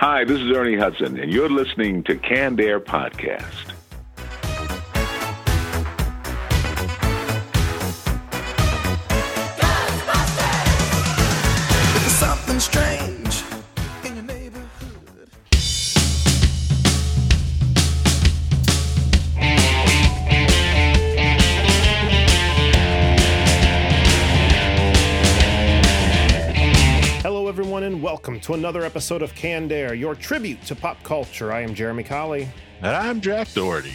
Hi, this is Ernie Hudson, and you're listening to Canned Air Podcast. Another episode of Canned Air, your tribute to pop culture. I am Jeremy Colley, And I'm Jack Doherty.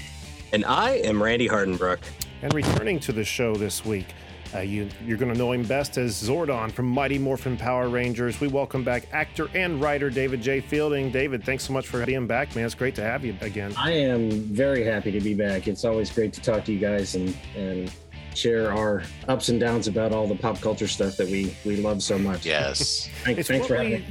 And I am Randy Hardenbrook. and returning to the show this week, uh, you, you're going to know him best as Zordon from Mighty Morphin Power Rangers. We welcome back actor and writer David J. Fielding. David, thanks so much for being back, man. It's great to have you again. I am very happy to be back. It's always great to talk to you guys and and share our ups and downs about all the pop culture stuff that we we love so much. Yes. Thank- It's thanks what for having me.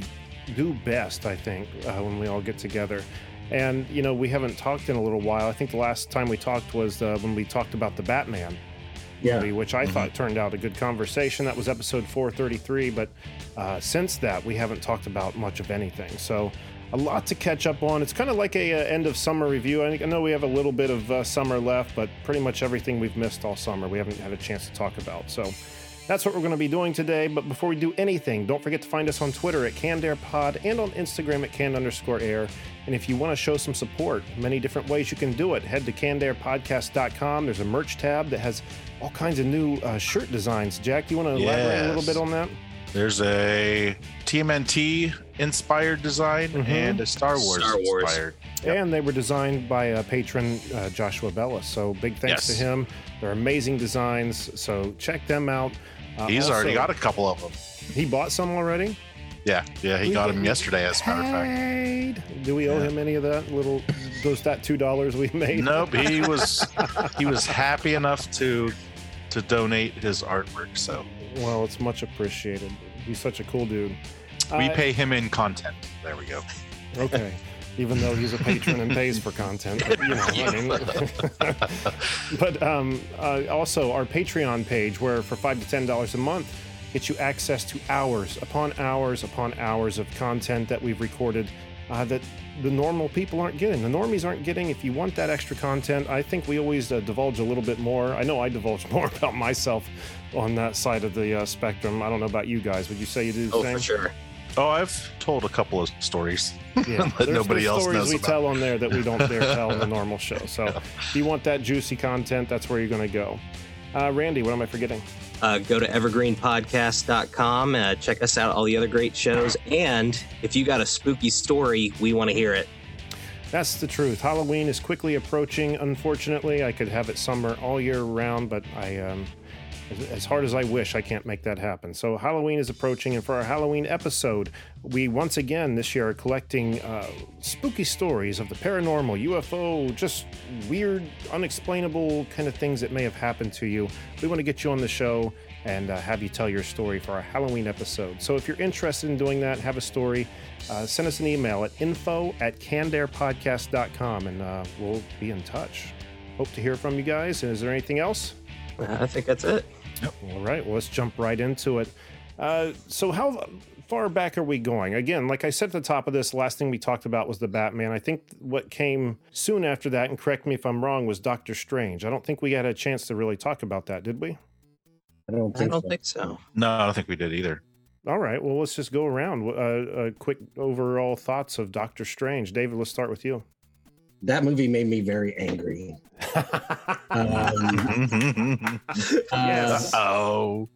Do best, I think, uh, when we all get together. And, you know, we haven't talked in a little while. I think the last time we talked was uh, when we talked about the Batman. Yeah. movie, which I thought turned out a good conversation. That was episode 433. But uh, since that, we haven't talked about much of anything. So a lot to catch up on. It's kind of like a, uh end of summer review. I, I know we have a little bit of uh, summer left, but pretty much everything we've missed all summer we haven't had a chance to talk about. So. That's what we're going to be doing today. But before we do anything, don't forget to find us on Twitter at CannedAirPod and on Instagram at canned underscore air. And if you want to show some support, many different ways you can do it. Head to CannedAirPodcast.com. There's a merch tab that has all kinds of new uh, shirt designs. Jack, do you want to elaborate a little bit on that? There's a TMNT inspired design Mhm. and a Star Wars, Star Wars. inspired. Yep. And they were designed by a patron uh, Joshua Bellis. So big thanks Yes. to him. They're amazing designs. So check them out. Uh, He's already got a couple of them. He bought some already. Yeah, yeah, he We got them yesterday, as a matter of fact. Do we owe Yeah. him any of that little those that two dollars we made? Nope, he was he was happy enough to to donate his artwork. So Well, it's much appreciated. He's such a cool dude. we Uh, pay him in content. There we go. Okay. Even though he's a patron and pays for content, but, you know, I mean. but um, uh, also our Patreon page, where for five to ten dollars a month, gets you access to hours upon hours upon hours of content that we've recorded uh, that the normal people aren't getting. The normies aren't getting. If you want that extra content, I think we always uh, divulge a little bit more. I know I divulge more about myself on that side of the uh, spectrum. I don't know about you guys. Would you say you do the Oh, same? for sure. Oh, I've told a couple of stories. Yeah, that there's, nobody there's else stories knows we about. tell on there that we don't dare tell in the normal show. So if you want that juicy content, that's where you're going to go. Uh, Randy, what am I forgetting? Uh, go to evergreenpodcast.com. Uh, check us out, all the other great shows. And if you got a spooky story, we want to hear it. That's the truth. Halloween is quickly approaching. Unfortunately, I could have it summer all year round, but I, um, as, hard as I wish, I can't make that happen. So Halloween is approaching, and for our Halloween episode, we once again this year are collecting uh, spooky stories of the paranormal, UFO, just weird, unexplainable kind of things that may have happened to you. We want to get you on the show and uh, have you tell your story for our Halloween episode. So if you're interested in doing that, have a story, uh, send us an email at info at cannedairpodcast.com and uh, we'll be in touch. Hope to hear from you guys. And is there anything else? Uh, I think that's it. All right, well, let's jump right into it. Uh, so, how far back are we going? Again, like I said at the top of this, the last thing we talked about was the Batman. I think what came soon after that, and correct me if I'm wrong, was Doctor Strange. I don't think we had a chance to really talk about that, did we? I don't I think don't so. think so. No, I don't think we did either. All right, well, let's just go around. Uh, uh, quick overall thoughts of Doctor Strange. David, let's start with you. That movie made me very angry. Um, Yes. uh, oh,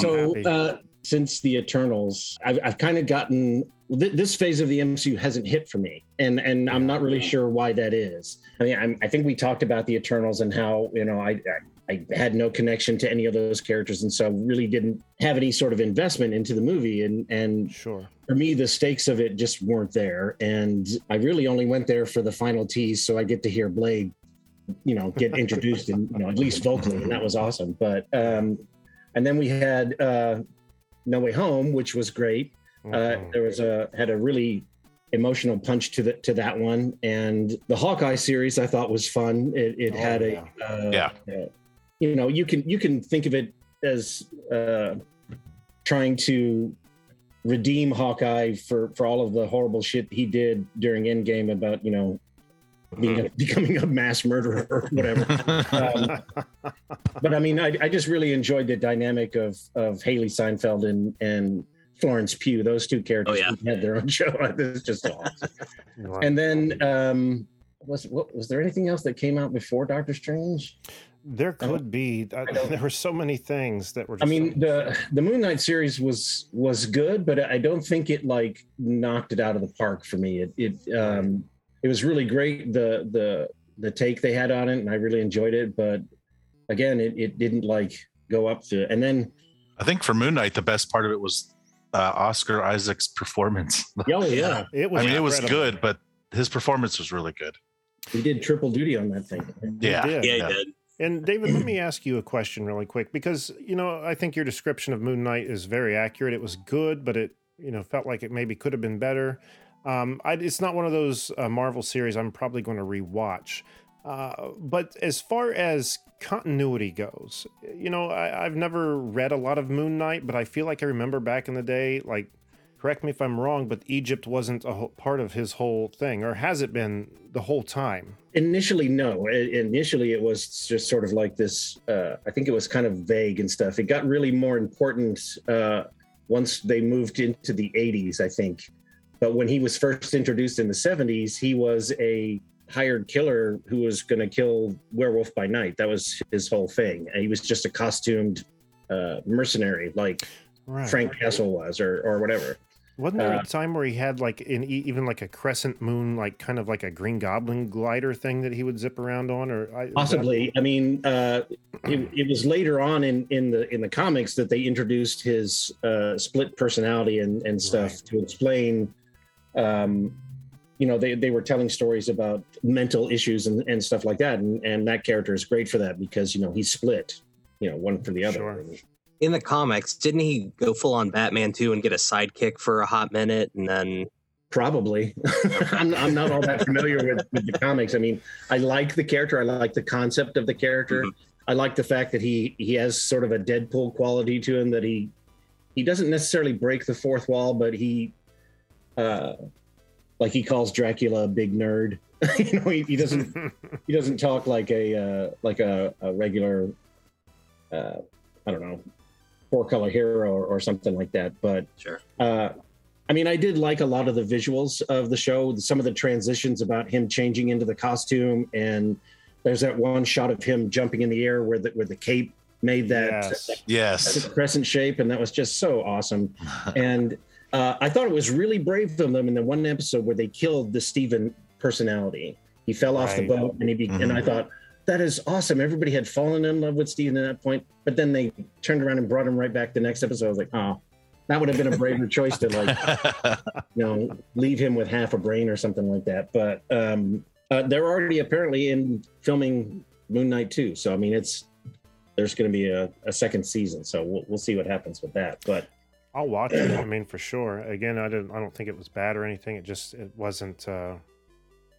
so uh, since the Eternals, I've, I've kind of gotten th- this phase of the MCU hasn't hit for me, and and I'm not really sure why that is. I mean, I'm, I think we talked about the Eternals and how you know I, I I had no connection to any of those characters, and so really didn't have any sort of investment into the movie, and and Sure. for me the stakes of it just weren't there, and I really only went there for the final tease, so I get to hear Blade, you know, get introduced and you know at least vocally, and that was awesome. But um, and then we had uh, No Way Home, which was great. Uh, Mhm. there was a had a really emotional punch to the to that one, and the Hawkeye series I thought was fun. It, it Oh, had yeah. a uh, Yeah. You know you can you can think of it as uh, trying to redeem Hawkeye for for all of the horrible shit he did during Endgame about you know being a, becoming a mass murderer or whatever. um, but I mean, I, I just really enjoyed the dynamic of of Hailee Steinfeld and and Florence Pugh. Those two characters Oh, yeah. had their own show. It's just awesome. Right. and then um, was what was there anything else that came out before Doctor Strange? There could be. Uh, there were so many things that were. I Just mean, the the Moon Knight series was was good, but I don't think it like knocked it out of the park for me. It it um it was really great the the the take they had on it, and I really enjoyed it. But again, it it didn't like go up to. And then I think for Moon Knight, the best part of it was uh, Oscar Isaac's performance. oh yeah, it was. I mean, it was good, but his performance was really good. he did triple duty on that thing. Yeah. did. Yeah, he Yeah. And David, let me ask you a question really quick because you know I think your description of Moon Knight is very accurate. It was good, but it you know felt like it maybe could have been better. Um, I, it's not one of those uh, Marvel series I'm probably going to rewatch. Uh, but as far as continuity goes, you know I, I've never read a lot of Moon Knight, but I feel like I remember back in the day, like correct me if I'm wrong, but Egypt wasn't a whole, part of his whole thing, or has it been the whole time? Initially, no. Initially, it was just sort of like this. Uh, I think it was kind of vague and stuff. It got really more important uh, once they moved into the 80s, I think. But when he was first introduced in the 70s, he was a hired killer who was going to kill Werewolf by Night. That was his whole thing. And he was just a costumed uh, mercenary, like Right. Frank Castle was, or or whatever. Wasn't there Uh, a time where he had like in e- even like a crescent moon, like kind of like a Green Goblin glider thing that he would zip around on, or I, is that- Possibly. I mean, uh, it, it was later on in, in the in the comics that they introduced his uh, split personality and, and stuff Right. to explain. Um, you know, they, they were telling stories about mental issues and, and stuff like that, and, and that character is great for that because you know he's split, you know, one for the other. Sure. In the comics, didn't he go full on Batman too and get a sidekick for a hot minute and then Probably. I'm, I'm not all that familiar with, with the comics. I mean, I like the character. I like the concept of the character. Mhm. I like the fact that he he has sort of a Deadpool quality to him. That he he doesn't necessarily break the fourth wall, but he, uh, like he calls Dracula a big nerd. you know, he, he doesn't he doesn't talk like a uh, like a, a regular, uh, I don't know, four color hero or, or something like that. But sure. uh, I mean, I did like a lot of the visuals of the show, some of the transitions about him changing into the costume, and there's that one shot of him jumping in the air where the where the cape made that, Yes. that Yes. crescent shape, and that was just so awesome. And uh, I thought it was really brave of them in the one episode where they killed the Steven personality. He fell off the boat, and he be- and I thought that is awesome. Everybody had fallen in love with Steven at that point, but then they turned around and brought him right back the next episode. I was like, oh, that would have been a braver choice to like you know leave him with half a brain or something like that but um uh, they're already apparently in filming moon knight 2 so i mean it's there's going to be a, a second season so we'll, we'll see what happens with that but I'll watch it. I mean, for sure. Again, I didn't. I don't think it was bad or anything. It just it wasn't. uh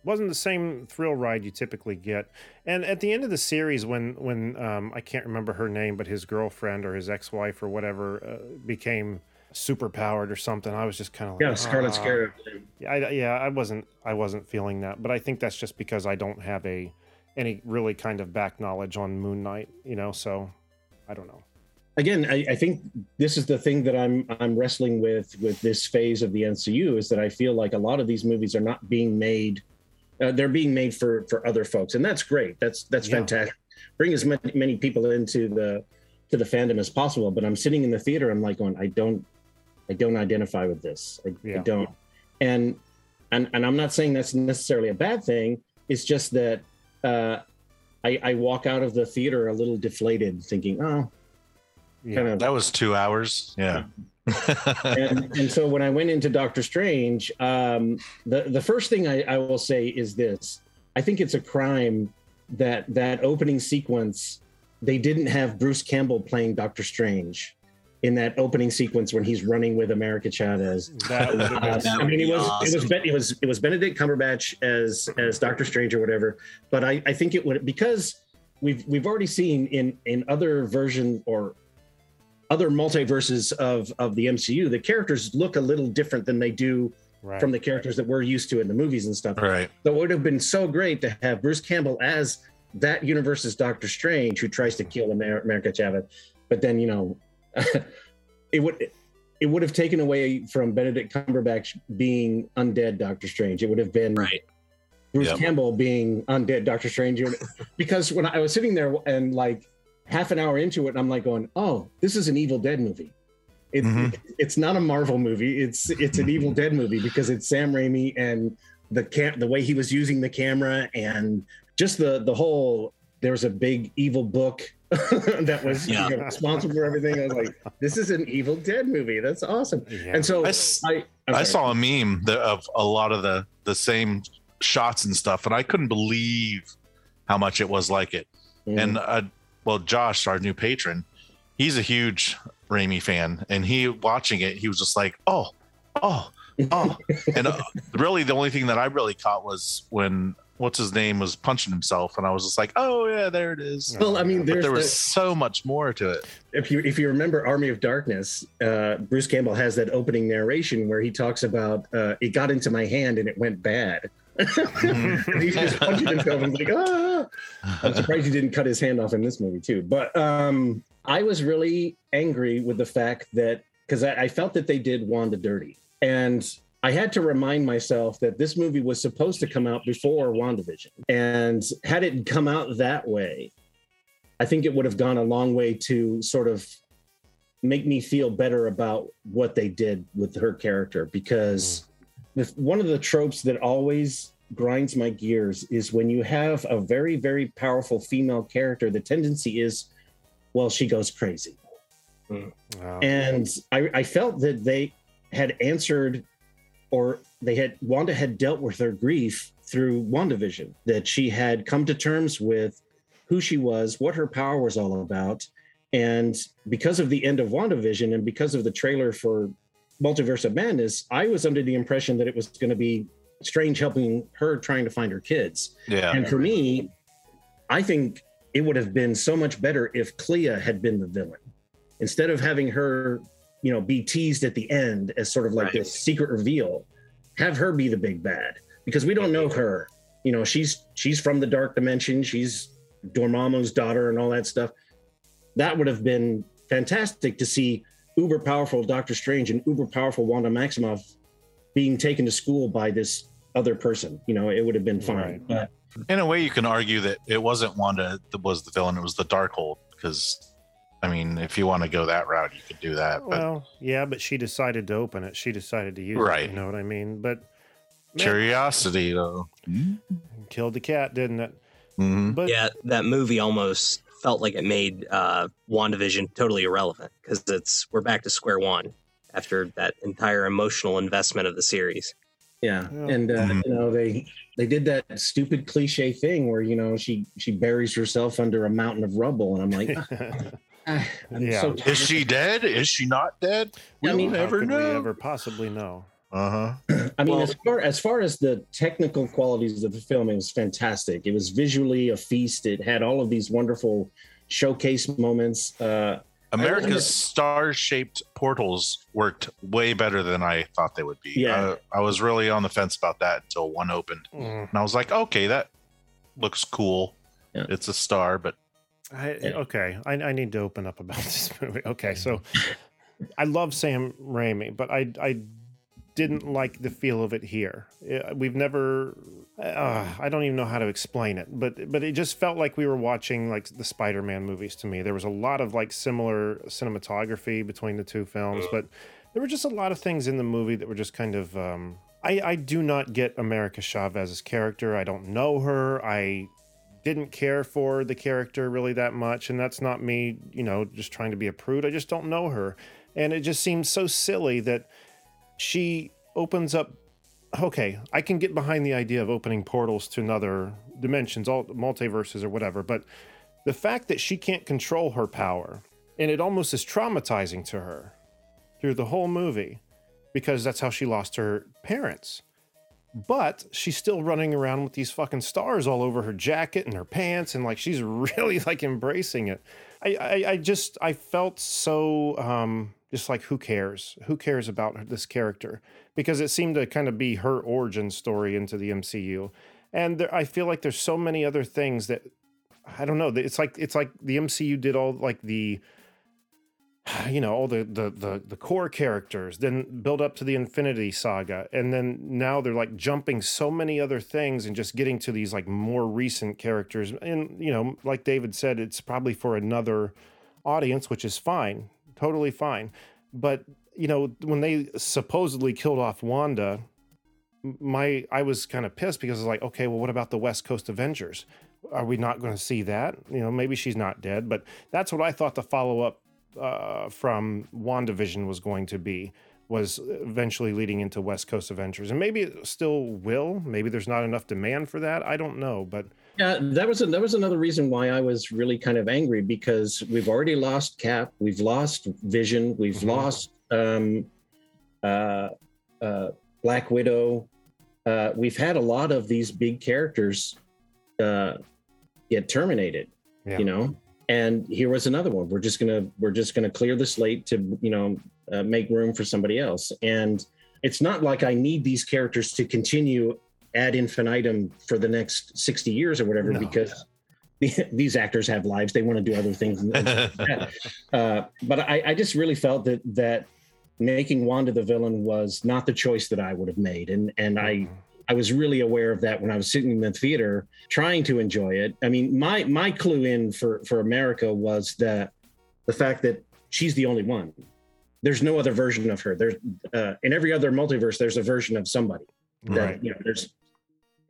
wasn't the same thrill ride you typically get. And at the end of the series, when when um, I can't remember her name, but his girlfriend or his ex wife or whatever uh, became super powered or something, I was just kind of like, yeah scarlet "Ah." scarab Yeah, I, yeah, I wasn't, I wasn't feeling that, but I think that's just because I don't have a any really kind of back knowledge on Moon Knight, you know. So I don't know. again I, I think this is the thing that i'm i'm wrestling with with this phase of the mcu is that i feel like a lot of these movies are not being made uh, they're being made for for other folks and that's great. That's that's Yeah. fantastic. Bring as many, many people into the to the fandom as possible but i'm sitting in the theater i'm like going i don't i don't identify with this. I, I don't. And and and i'm not saying that's necessarily a bad thing. It's just that uh I, I walk out of the theater a little deflated thinking oh Yeah, kind of that was two hours. Yeah. and, and so when I went into Doctor Strange, um, the the first thing I, I will say is this: I think it's a crime that that opening sequence they didn't have Bruce Campbell playing Doctor Strange in that opening sequence when he's running with America Chavez. that would have Uh, been. That I mean, it would be was it was it was it was Benedict Cumberbatch as as Doctor Strange or whatever. But I, I think it would because we've we've already seen in in other version or other multiverses of of the MCU, the characters look a little different than they do Right. from the characters that we're used to in the movies and stuff. Right. So it would have been so great to have Bruce Campbell as that universe's Doctor Strange, who tries to kill Amer- America Chavez. But then, you know, it would it would have taken away from Benedict Cumberbatch being undead Doctor Strange. It would have been Right. Bruce Yep. Campbell being undead Doctor Strange. because when I was sitting there and like half an hour into it, I'm like going, "Oh, this is an Evil Dead movie." It, Mhm. It's not a Marvel movie. It's it's an Evil Dead movie because it's Sam Raimi and the cam- the way he was using the camera and just the the whole. There was a big evil book that was you know, responsible for everything. I was like, "This is an Evil Dead movie. That's awesome." Yeah. And so I I I, I saw a meme of a lot of the the same shots and stuff, and I couldn't believe how much it was like it. Mm. And uh, well, Josh, our new patron, he's a huge Raimi fan, and he watching it, he was just like, "Oh, oh, oh," and uh, really, the only thing that I really caught was when what's his name was punching himself, and I was just like, "Oh yeah, there it is." well, I mean, there was the- so much more to it. if you if you remember Army of Darkness, uh, Bruce Campbell has that opening narration where he talks about uh, it got into my hand and it went bad. He's just punching himself and like, ah. I'm surprised he didn't cut his hand off in this movie too. But um, I was really angry with the fact that because I, I felt that they did Wanda dirty, and I had to remind myself that this movie was supposed to come out before WandaVision, and had it come out that way, I think it would have gone a long way to sort of make me feel better about what they did with her character because the, one of the tropes that always grinds my gears is when you have a very very powerful female character the tendency is well she goes crazy. Hmm. Wow. and I, I felt that they had answered or they had wanda had dealt with her grief through wandavision that she had come to terms with who she was what her power was all about. And because of the end of wandavision and because of the trailer for multiverse of madness i was under the impression that it was going to be strange helping her trying to find her kids Yeah. and for me, I think it would have been so much better if Clea had been the villain instead of having her, you know, be teased at the end as sort of like Right. this secret reveal. Have her be the big bad because we don't know her. You know, she's she's from the dark dimension. She's Dormammu's daughter and all that stuff. That would have been fantastic to see uber powerful Doctor Strange and uber powerful Wanda Maximoff being taken to school by this other person. You know, it would have been fine. Right. But in a way you can argue that it wasn't wanda that was the villain it was the darkhold because i mean if you want to go that route you could do that but Well, yeah, but she decided to open it. She decided to use it. Right. You know what I mean? But man, curiosity though killed the cat, didn't it? Mhm. But Yeah, that movie almost felt like it made uh, WandaVision totally irrelevant because it's we're back to square one after that entire emotional investment of the series. Yeah, Yeah. and uh, Mhm. you know they they did that stupid cliche thing where you know she she buries herself under a mountain of rubble, and I'm like, ah, I'm Yeah. so is she dead is she not dead we I mean, will how never could know we ever possibly know? Uh-huh I mean, Well- as far as far as the technical qualities of the film, it was fantastic. It was visually a feast. It had all of these wonderful showcase moments. Uh, america's star-shaped portals worked way better than i thought they would be Yeah. I, I was really on the fence about that until one opened Mm, and i was like okay that looks cool Yeah. it's a star but I, okay, I, I need to open up about this movie. Okay, so I love Sam Raimi, but I I didn't like the feel of it here. We've never. Uh, I don't even know how to explain it, but but it just felt like we were watching like the Spider-Man movies to me. There was a lot of like similar cinematography between the two films, but there were just a lot of things in the movie that were just kind of. Um, I I do not get America Chavez's character. I don't know her. I didn't care for the character really that much and that's not me you know just trying to be a prude i just don't know her and it just seems so silly that she opens up okay i can get behind the idea of opening portals to another dimensions all multiverses or whatever but the fact that she can't control her power and it almost is traumatizing to her through the whole movie because that's how she lost her parents but she's still running around with these fucking stars all over her jacket and her pants, and like she's really like embracing it. I, I, I just I felt so um, just like who cares? Who cares about this character? Because it seemed to kind of be her origin story into the MCU, and there, I feel like there's so many other things that I don't know. It's like it's like the MCU did all like the you know all the, the the the core characters then build up to the infinity saga and then now they're like jumping so many other things and just getting to these like more recent characters and you know like david said it's probably for another audience which is fine totally fine but you know when they supposedly killed off wanda my i was kind of pissed because it's like okay well what about the west coast avengers are we not going to see that you know maybe she's not dead but that's what i thought the follow-up uh, from WandaVision was going to be was eventually leading into West Coast Avengers, and maybe it still will. Maybe there's not enough demand for that. I don't know, but Yeah, that was a, that was another reason why I was really kind of angry because we've already lost Cap, we've lost Vision, we've Mhm. lost um, uh, uh, Black Widow. Uh, we've had a lot of these big characters uh, get terminated. Yeah. You know, and here was another one. We're just gonna we're just gonna clear the slate to you know uh, make room for somebody else. And it's not like I need these characters to continue ad infinitum for the next 60 years or whatever No. because these actors have lives. They want to do other things. Uh, but I, I just really felt that that making wanda the villain was not the choice that i would have made. And and i i was really aware of that when i was sitting in the theater trying to enjoy it. I mean my my clue in for for america was that the fact that she's the only one. There's no other version of her. There's uh, in every other multiverse there's a version of somebody that right. you know there's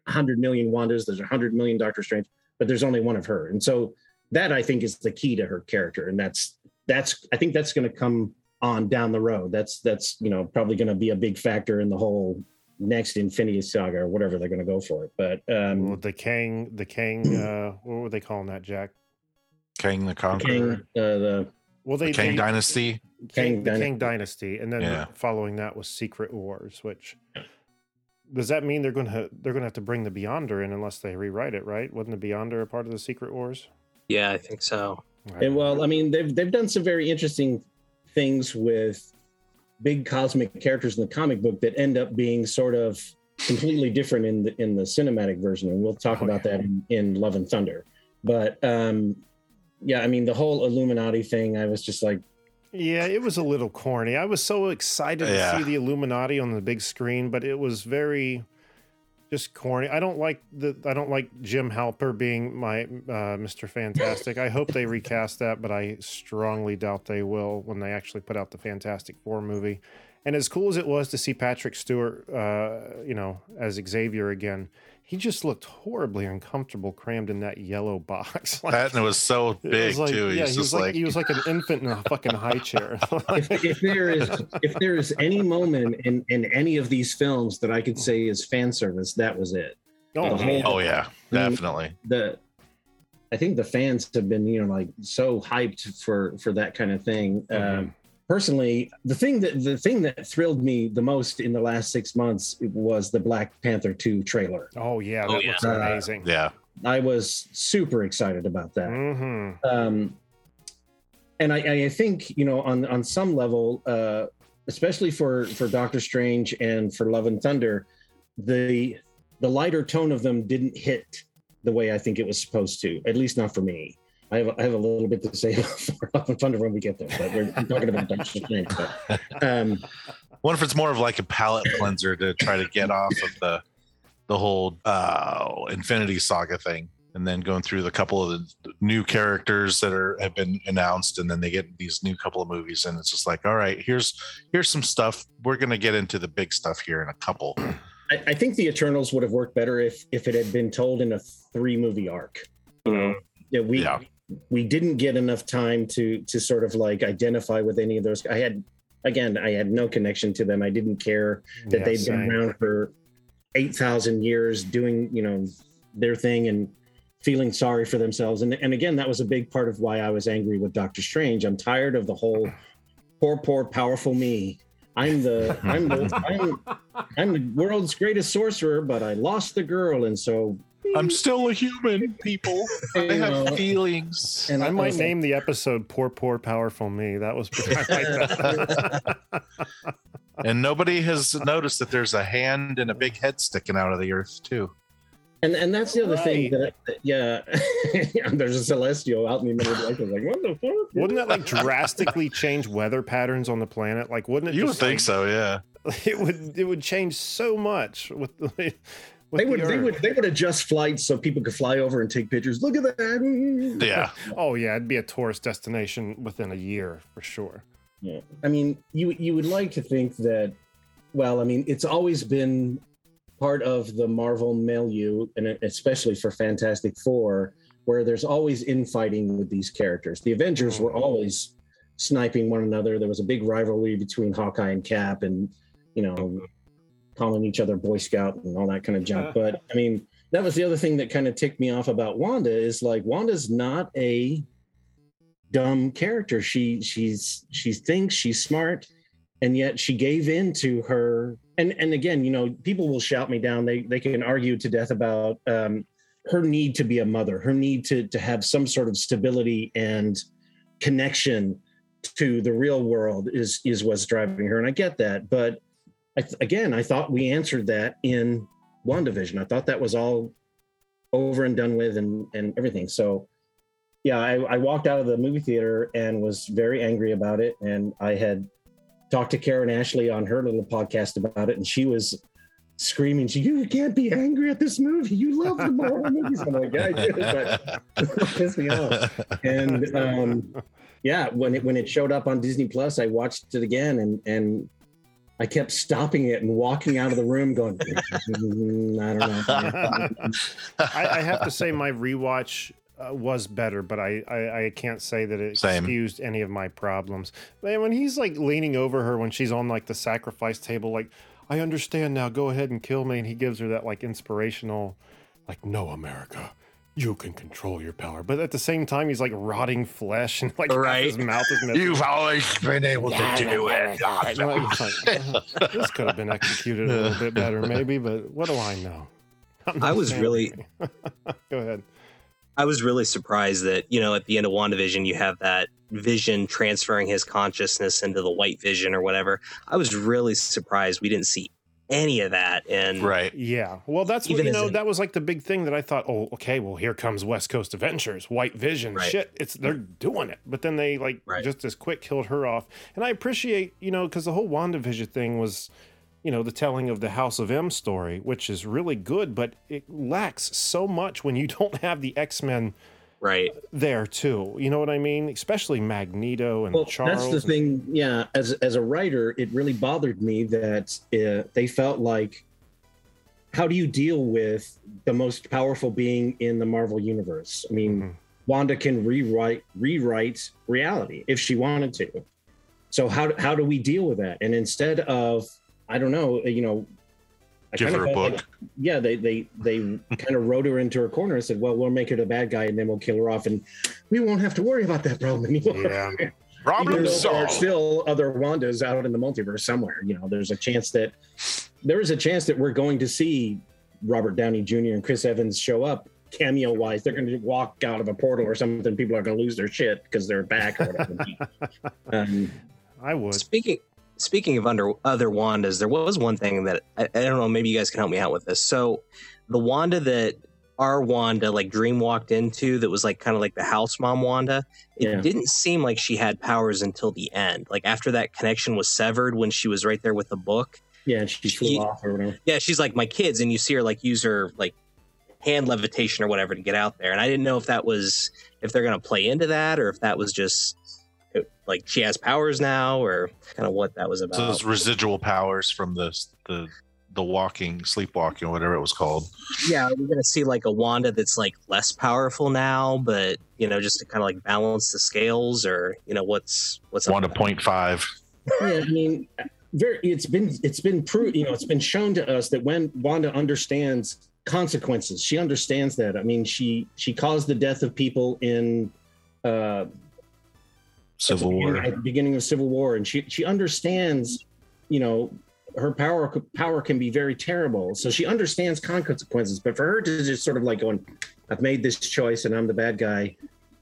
100 million wandas there's 100 million doctor strange but there's only one of her and so that i think is the key to her character and that's that's i think that's going to come on down the road that's that's you know probably going to be a big factor in the whole next infinity saga or whatever they're going to go for it but um Well, the Kang, the Kang, uh, what were they calling that, Jack? Kang the the Kang, Conqueror, uh, the Well, they the Kang they- Dynasty. Kang, Kang the Dyna- Kang Dynasty, and then Yeah. following that was Secret Wars. Which does that mean they're going to they're going to have to bring the Beyonder in unless they rewrite it, right? Wasn't the Beyonder a part of the Secret Wars? Yeah, I think so. Right. And well, I mean, they've they've done some very interesting things with big cosmic characters in the comic book that end up being sort of completely different in the in the cinematic version, and we'll talk Oh, about yeah. that in, in Love and Thunder. But um, yeah, I mean, the whole Illuminati thing, I was just like, Yeah, it was a little corny. I was so excited to see the Illuminati on the big screen, but it was very just corny. I don't like the I don't like Jim Halpert being my uh, Mr. Fantastic. I hope they recast that, but I strongly doubt they will when they actually put out the Fantastic Four movie. And as cool as it was to see Patrick Stewart, uh, you know, as Xavier again, he just looked horribly uncomfortable crammed in that yellow box. Like, That and it was so big was like, too. Yeah, he was just like, like, he was like an infant in a fucking high chair. if, if there is if there is any moment in in any of these films that I could say is fan service, that was it. oh, whole- oh yeah, definitely. the I think the fans have been, you know, like so hyped for for that kind of thing. Mhm. Um, personally, the thing that the thing that thrilled me the most in the last six months was the Black Panther two trailer. Oh yeah, Oh, that yeah. looks amazing. Yeah, I was super excited about that. hmm Um, and I, I think you know on on some level, uh, especially for for Doctor Strange and for Love and Thunder, the the lighter tone of them didn't hit the way I think it was supposed to. At least not for me. I have I have a little bit to say for Love and Thunder when we get there, but we're talking about Doctor Strange. But, um, what if it's more of like a palate cleanser to try to get off of the the whole uh Infinity Saga thing, and then going through the couple of the new characters that are have been announced, and then they get these new couple of movies, and it's just like, all right, here's here's some stuff. We're gonna get into the big stuff here in a couple. I, I think the Eternals would have worked better if if it had been told in a three movie arc. You know, yeah, we Yeah. We didn't get enough time to to sort of like identify with any of those. I had again, I had no connection to them. I didn't care that Yeah, they'd same. been around for eight thousand years doing you know their thing and feeling sorry for themselves. And and again, that was a big part of why I was angry with Doctor Strange. I'm tired of the whole poor, poor, powerful me I'm the I'm the I'm, I'm the world's greatest sorcerer, but I lost the girl, and so I'm still a human, people. I You know, have feelings. and I might name the episode "Poor, Poor, Powerful Me." That was I like that. And nobody has noticed that there's a hand and a big head sticking out of the earth, too. And and that's the other thing that, that yeah, there's a celestial out in the middle of the lake. Like, what the fuck? Wouldn't that like drastically change weather patterns on the planet? Like, wouldn't it? You would think like- so, yeah. It would. It would change so much with the. With They would the they Earth. would they would adjust flights so people could fly over and take pictures. Look at that. Yeah. Oh yeah, it'd be a tourist destination within a year for sure. Yeah. I mean, you you would like to think that. Well, I mean, it's always been part of the Marvel milieu, and especially for Fantastic Four, where there's always infighting with these characters. The Avengers were hmm. always sniping one another. There was a big rivalry between Hawkeye and Cap, and you know, calling each other Boy Scout and all that kind of junk. But I mean, that was the other thing that kind of ticked me off about Wanda is like Wanda's not a dumb character. She she's she thinks she's smart, and yet she gave in to her. And and again, you know, people will shout me down. They they can argue to death about um, her need to be a mother, her need to to have some sort of stability and connection to the real world is is what's driving her. And I get that, but I th- again, I thought we answered that in WandaVision. I thought that was all over and done with and and everything. So yeah, I, I walked out of the movie theater and was very angry about it. And I had talked to Karen Ashley on her little podcast about it, and she was screaming, she, "You can't be angry at this movie. You love the Marvel movies." I'm like, "Yeah, I do," but it pissed me off. And um, yeah, when it when it showed up on Disney Plus, I watched it again, and and I kept stopping it and walking out of the room, going, "Mm, "I don't know." I, I have to say my rewatch uh, was better, but I, I I can't say that it Same. excused any of my problems. Man, when he's like leaning over her when she's on like the sacrifice table, like I understand now. Go ahead and kill me, and he gives her that like inspirational, like no, America. You can control your power, but at the same time, he's like rotting flesh and like Right. his mouth is missing. You've always been able to do it. Like, it's like, uh, this could have been executed a little bit better, maybe, but what do I know? I'm I not was really- Go ahead. I was really surprised that, you know, at the end of WandaVision, you have that vision transferring his consciousness into the white vision or whatever. I was really surprised we didn't see any of that. And Right. Yeah. Well, that's what, Even you know, in- that was like the big thing that I thought, oh, okay, well, here comes West Coast Avengers, White Vision. Right. Shit, it's they're doing it. But then they like Right. just as quick killed her off. And I appreciate, you know, because the whole WandaVision thing was, you know, the telling of the House of M story, which is really good, but it lacks so much when you don't have the X Men right. there too. You know what I mean? Especially Magneto and well, Charles. that's the thing. Yeah, as as a writer, it really bothered me that uh, they felt like, how do you deal with the most powerful being in the Marvel universe? I mean, Mhm. Wanda can rewrite rewrite reality if she wanted to. So how how do we deal with that? And instead of I don't know, you know, I Give kinda her a felt like- book. yeah, they they they kind of wrote her into a corner and said, "Well, we'll make her the bad guy, and then we'll kill her off, and we won't have to worry about that problem anymore." Yeah. Even Problem though there are still other Wandas out in the multiverse somewhere. You know, there's a chance that there is a chance that we're going to see Robert Downey Jr. and Chris Evans show up cameo wise. They're going to walk out of a portal or something. People are going to lose their shit because they're back or whatever. um, I would. Speaking speaking of under other Wandas, there was one thing that I, I don't know. Maybe you guys can help me out with this. So the Wanda that our Wanda like Dream walked into, that was like kind of like the house mom Wanda. It Yeah. didn't seem like she had powers until the end. Like after that connection was severed, when she was right there with the book. yeah, and she flew She- off or whatever. Yeah, she's like my kids, and you see her like use her like hand levitation or whatever to get out there. And I didn't know if that was if they're gonna play into that or if that was just like she has powers now or kind of what that was about. So those residual powers from the the the walking, sleepwalking, whatever it was called. yeah, we're gonna see like a Wanda that's like less powerful now, but you know, just to kind of like balance the scales, or you know, what's what's up One to point five. yeah, I mean, very. It's been it's been proved. You know, it's been shown to us that when Wanda understands consequences, she understands that. I mean, she she caused the death of people in uh, Civil at beginning- War. at the beginning of Civil War, and she she understands you know, her power power can be very terrible. So she understands consequences, but for her to just sort of like going, "I've made this choice and I'm the bad guy,"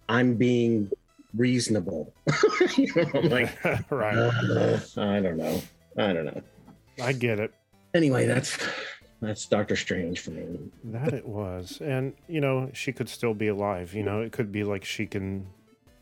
I'm being reasonable. you know, I'm like, right. uh, I don't know. I don't know. I get it. Anyway, that's that's Doctor Strange for me. That it was. And, you know, she could still be alive. You know, it could be like she can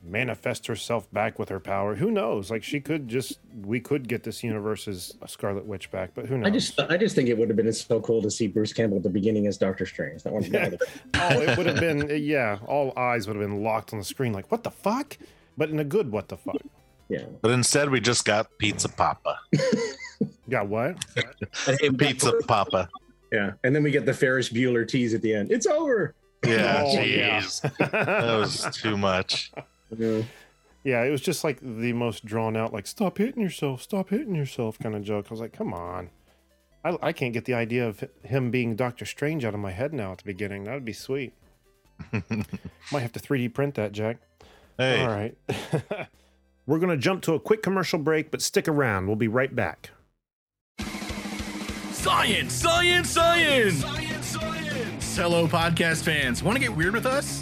manifest herself back with her power. Who knows? Like she could just we could get this universe's Scarlet Witch back, but who knows? I just I just think it would have been so cool to see Bruce Campbell at the beginning as Doctor Strange. That one. Yeah. oh, it would have been yeah, all eyes would have been locked on the screen like what the fuck? But in a good what the fuck. Yeah. But instead, we just got Pizza Poppa. Got what? Pizza Poppa. Yeah. And then we get the Ferris Bueller tease at the end. It's over. Yeah, Oh, yeah. jeez. That was too much. Yeah. Yeah, it was just like the most drawn out, like "stop hitting yourself, stop hitting yourself" kind of joke. I was like, "Come on!" I, I can't get the idea of him being Doctor Strange out of my head now at the beginning. That would be sweet. Might have to 3D print that, Jack. Hey, All right. We're gonna jump to a quick commercial break, but stick around. We'll be right back. Science, science, science! Hello, podcast fans. Want to get weird with us?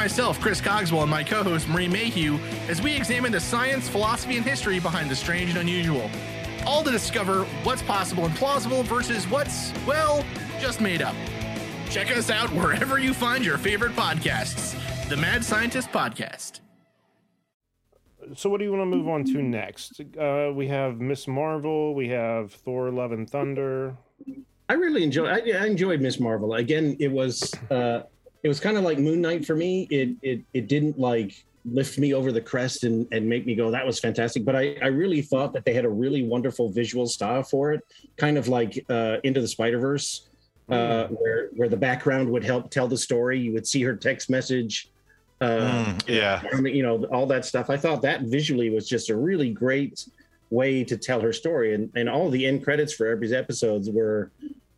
Join myself, Chris Cogswell, and my co host, Marie Mayhew, as we examine the science, philosophy, and history behind the strange and unusual. All to discover what's possible and plausible versus what's, well, just made up. Check us out wherever you find your favorite podcasts. The Mad Scientist Podcast. So, what do you want to move on to next? Uh, we have Miss Marvel. We have Thor: Love and Thunder. I really enjoy. I, I enjoyed Miss Marvel. Again, it was uh, it was kind of like Moon Knight for me. It it it didn't like lift me over the crest and and make me go that was fantastic. But I I really thought that they had a really wonderful visual style for it, kind of like uh, Into the Spider Verse, uh, where where the background would help tell the story. You would see her text message. Uh, Mm, yeah. You know, all that stuff. I thought that visually was just a really great way to tell her story. And and all the end credits for every episodes were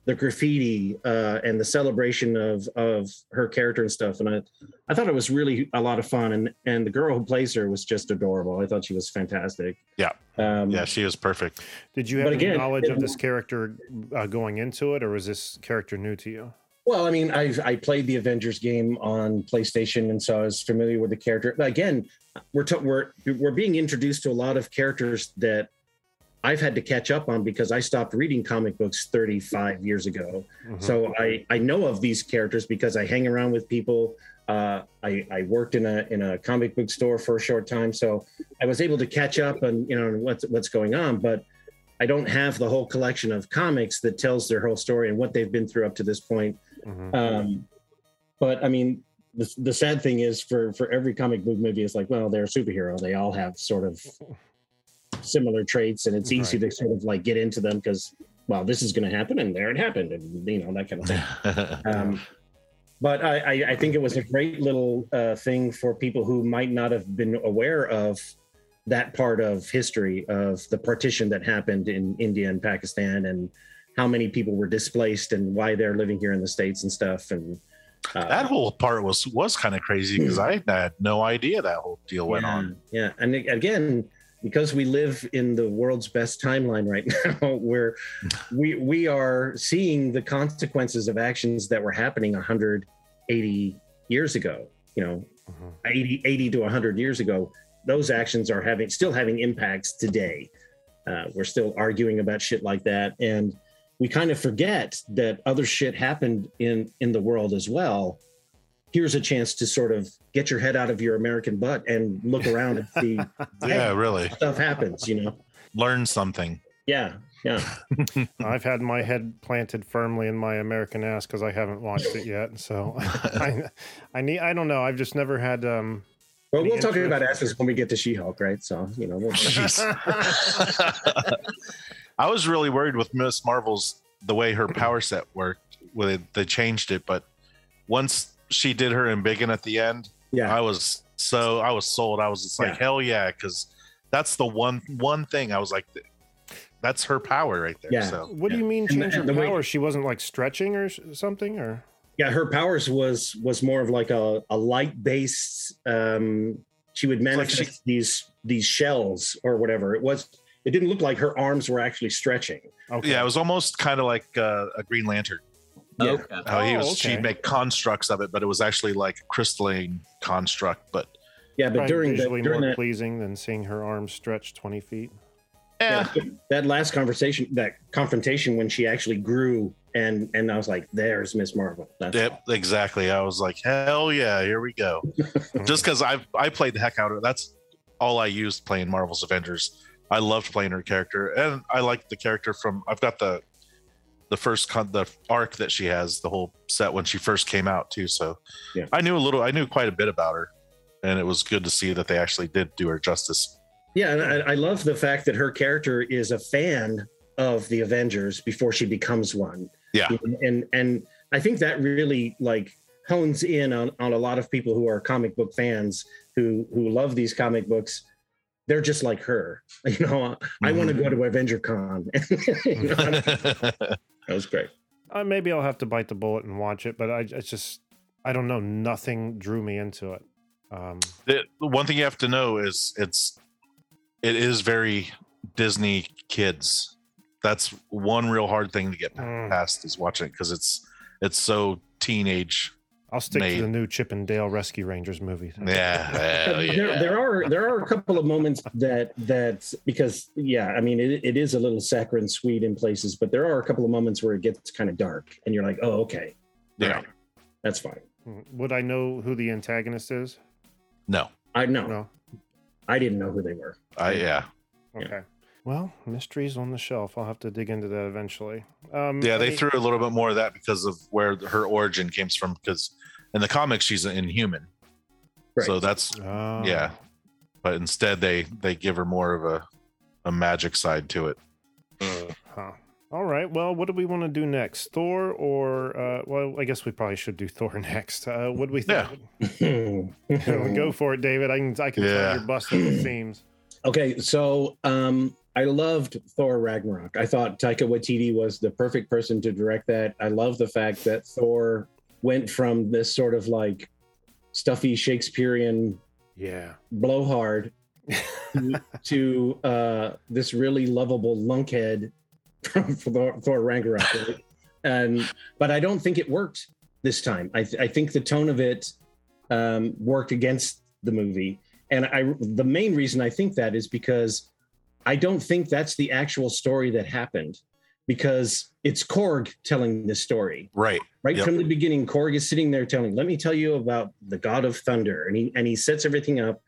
the graffiti uh, and the celebration of of her character and stuff. And I I thought it was really a lot of fun. And and the girl who plays her was just adorable. I thought she was fantastic. Yeah. Um, Yeah, she was perfect. Did you have any again, knowledge of this character uh, going into it, or was this character new to you? Well, I mean, I I played the Avengers game on PlayStation, and so I was familiar with the character. But again, we're t- we're we're being introduced to a lot of characters that I've had to catch up on because I stopped reading comic books 35 years ago. Mhm. So I I know of these characters because I hang around with people. Uh, I I worked in a in a comic book store for a short time, so I was able to catch up on you know what's what's going on, but. I don't have the whole collection of comics that tells their whole story and what they've been through up to this point. Mhm. Um, but I mean, the, the sad thing is for for every comic book movie, it's like, well, they're a superhero. They all have sort of similar traits, and it's easy to sort of like get into them because, well, this is going to happen, and there it happened, and you know that kind of thing. Um, but I, I, I think it was a great little uh, thing for people who might not have been aware of that part of history of the partition that happened in India and Pakistan and how many people were displaced and why they're living here in the states and stuff and uh, that whole part was was kind of crazy because I had no idea that whole deal went yeah, on. Yeah, and again, because we live in the world's best timeline right now, where we we are seeing the consequences of actions that were happening 180 years ago. You know, Mhm. 80, 80 to 100 years ago. Those actions are having still having impacts today. Uh, we're still arguing about shit like that, and we kind of forget that other shit happened in in the world as well here's a chance to sort of get your head out of your American butt and look around and see Yeah, really. stuff happens, you know? Learn something. Yeah, yeah. I've had my head planted firmly in my American ass because I haven't watched it yet. So I, I need. I don't know. I've just never had. um Well, we'll talk about asses when we get to She-Hulk, right? So, you know, we'll, Jeez. I was really worried with Miss Marvel's the way her power set worked. With they changed it, but once she did her embiggen at the end, Yeah. I was so I was sold. I was just like, Yeah. hell yeah, because that's the one one thing I was like, that's her power right there. Yeah. So What do you mean And the- change her and the way- power? She wasn't like stretching or something, or Yeah, her powers was was more of like a, a light based. Um, she would like manifest she- these these shells or whatever. It was. It didn't look like her arms were actually stretching. okay. yeah, it was almost kind of like uh, a Green Lantern. Yeah. Okay. How he Oh, was, okay. she'd make constructs of it, but it was actually like a crystalline construct. But Yeah, but Probably during the, during more that, pleasing than seeing her arms stretch twenty feet. Eh. yeah, yeah, that last conversation, that confrontation when she actually grew, and and I was like, "There's Miss Marvel." That's Yep, exactly. I was like, hell yeah, here we go. Just because I I played the heck out of it. That's all I used playing Marvel's Avengers. I loved playing her character, and I liked the character from. I've got the the first con, the arc that she has, the whole set when she first came out too. So Yeah. I knew a little. I knew quite a bit about her, and it was good to see that they actually did do her justice. Yeah, and I, I love the fact that her character is a fan of the Avengers before she becomes one. Yeah. and and I think that really like hones in on on a lot of people who are comic book fans who who love these comic books. They're just like her, you know. I want to mm-hmm. go to Avenger Con. You know, that was great. Uh, maybe I'll have to bite the bullet and watch it, but I it's just I don't know. Nothing drew me into it. Um, the the one thing you have to know is it's it is very Disney kids. That's one real hard thing to get Mm. past is watching it because it's it's so teenage. I'll stick Made. to the new Chip and Dale Rescue Rangers movie. Yeah, hell yeah. There, there are there are a couple of moments that that because yeah, I mean it, it is a little saccharine sweet in places, but there are a couple of moments where it gets kind of dark, and you're like, oh okay, yeah. that's fine. Mm, Would I know who the antagonist is? No, I know No. I didn't know who they were. I yeah Yeah. Okay. Well, mysteries on the shelf. I'll have to dig into that eventually. Um, yeah. They any- threw a little bit more of that because of where her origin came from. Because in the comics she's an inhuman, Right. so that's Oh. yeah. But instead they they give her more of a a magic side to it. Huh. All right. Well, what do we want to do next? Thor or uh, well, I guess we probably should do Thor next. Uh, what do we think? Yeah. Go for it, David. I can I can Yeah. tell you're busting the seams. Okay, so um, I loved Thor Ragnarok. I thought Taika Waititi was the perfect person to direct that. I love the fact that Thor went from this sort of like stuffy Shakespearean Yeah. blowhard to, to uh, this really lovable lunkhead from Thor, Thor Ragnarok. right? And but I don't think it worked this time. I, th- I think the tone of it um, worked against the movie, and I the main reason I think that is because I don't think that's the actual story that happened because it's Korg telling this story Right. right Yep. from the beginning korg is sitting there telling let me tell you about the god of thunder and he and he sets everything up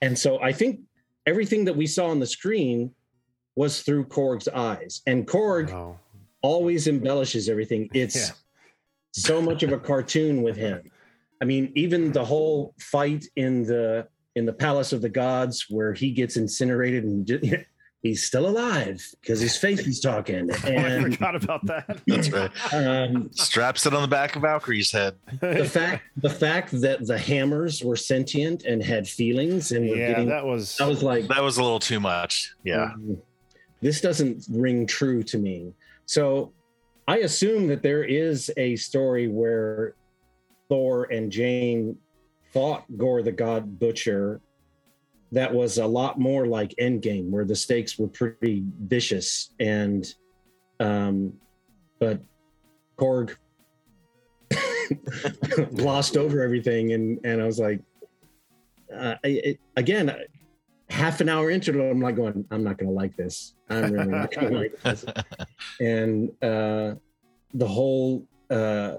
and so i think everything that we saw on the screen was through korg's eyes and korg Oh. always embellishes everything it's Yeah. so much of a cartoon with him i mean even the whole fight in the in the palace of the gods where he gets incinerated and ju- he's still alive because his face is talking Oh, I forgot about that. That's right. um, Straps it on the back of Valkyrie's head. the fact the fact that the hammers were sentient and had feelings and were yeah, getting that was. I was like That was a little too much. Yeah. "Mm, this doesn't ring true to me so i assume that there is a story where thor and jane fought Gorr the god butcher that was a lot more like endgame where the stakes were pretty vicious. And um but korg glossed over everything and and i was like uh, it, again half an hour into it i'm like going i'm not gonna like this. I'm really not gonna like this. And uh the whole uh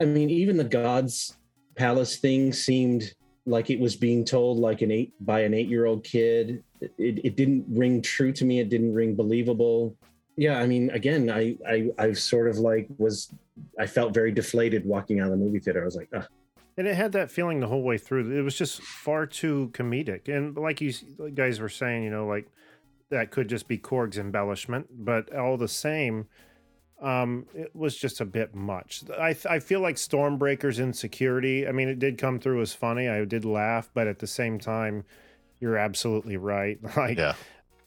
i mean even the gods palace thing seemed like it was being told like an eight by an eight year old kid. It, it didn't ring true to me. It didn't ring believable. Yeah i mean again i i i sort of like was i felt very deflated walking out of the movie theater. I was like ah, And it had that feeling the whole way through. It was just far too comedic. And like you guys were saying, you know, like that could just be Korg's embellishment, but all the same, um, it was just a bit much. I I feel like Stormbreaker's insecurity. I mean, it did come through as funny. I did laugh, but at the same time, you're absolutely right. Like, Yeah.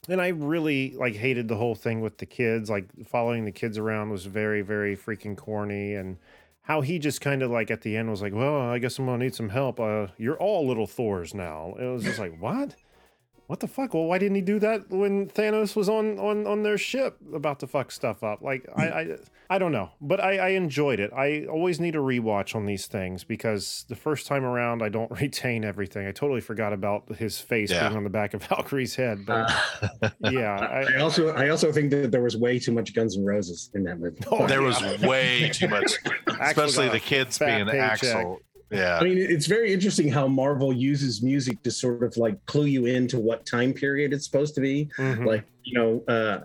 and I really like hated the whole thing with the kids. Like following the kids around was very, very freaking corny. And how he just kind of like at the end was like, "Well, I guess I'm gonna need some help. Uh, you're all little Thors now." It was just like, what? What the fuck? Well, why didn't he do that when Thanos was on on on their ship about to fuck stuff up? Like, I I, I don't know, but I, I enjoyed it. I always need a rewatch on these things because the first time around I don't retain everything. I totally forgot about his face Yeah. being on the back of Valkyrie's head. But yeah, I, I also I also think that there was way too much Guns N' Roses in that movie. Oh, there was way too much, especially the kids being paycheck. Axel. Yeah. I mean, it's very interesting how Marvel uses music to sort of like clue you into what time period it's supposed to be. Mhm. Like, you know, uh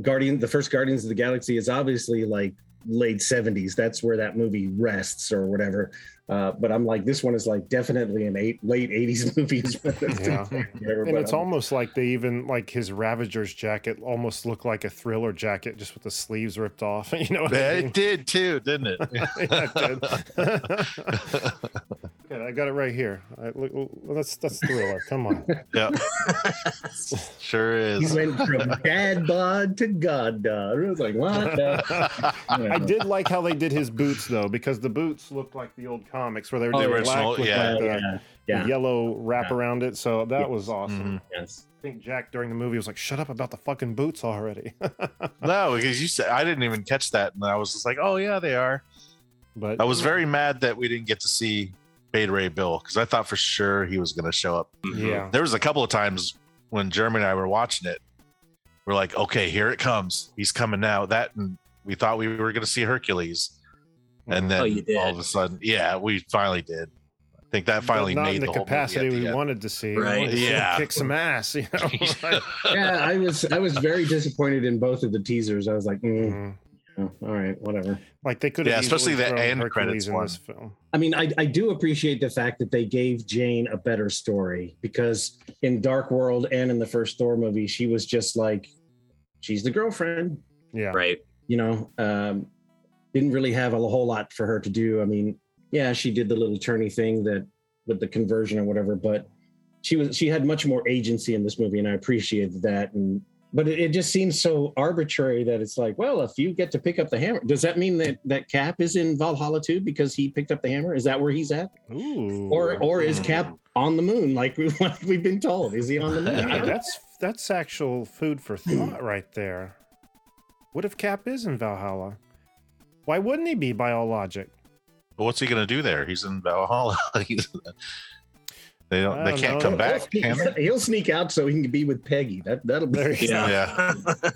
Guardian, the first Guardians of the Galaxy is obviously like late 70s. That's where that movie rests or whatever. Uh, but I'm like, this one is like definitely an eight late 80s movie. Yeah. Whatever, And it's I'm- almost like they even like his Ravager's jacket almost looked like a thriller jacket just with the sleeves ripped off. You know what Yeah, I it mean? did too, didn't it? Yeah, it did. Good, I got it right here. I, look, well, that's that's thriller. Come on. yeah. sure is. he went from dad bod to god bod. It was like, what? the- I did like how they did his boots though, because the boots looked like the old comics where they were Oh, the the original, black with yeah. like the, yeah. the Yeah. yellow wrap around it. So that was awesome. Mhm. Yes. I think Jack during the movie was like, "Shut up about the fucking boots already." No, because you said I didn't even catch that, and I was just like, "Oh yeah, they are." but I was very mad that we didn't get to see Beta Ray Bill because I thought for sure he was going to show up. yeah. There was a couple of times when Jeremy and I were watching it. We're like, "Okay, here it comes. He's coming now." That and we thought we were going to see Hercules, and then Oh, you did? all of a sudden, yeah, we finally did. I think that finally But not made in the, the whole movie capacity at the we end. wanted to see. Right. wanted to Yeah. kick some ass. You know. Yeah, I was I was very disappointed in both of the teasers. I was like, mm, Mhm. Oh, all right, whatever. Like they could have, Yeah, have especially the end Hercules credits in one. this film. I mean, I, I do appreciate the fact that they gave Jane a better story because in Dark World and in the first Thor movie, she was just like, she's the girlfriend, Yeah. Right. you know. Um, didn't really have a whole lot for her to do. I mean, yeah, she did the little turny thing that with the conversion or whatever, but she was she had much more agency in this movie, and I appreciated that. And but it, it just seems so arbitrary that it's like, well, if you get to pick up the hammer, does that mean that that Cap is in Valhalla too because he picked up the hammer? Is that where he's at? Ooh. or or is Cap hmm. on the moon like we, like we've been told? Is he on the moon? Yeah, that's that's actual food for thought right there. What if Cap is in Valhalla? Why wouldn't he be by all logic? But what's he going to do there? He's in Valhalla. He's- they don't. I They don't can't know. come back. Can they? He'll sneak out so he can be with Peggy. That that'll be There you go. Yeah.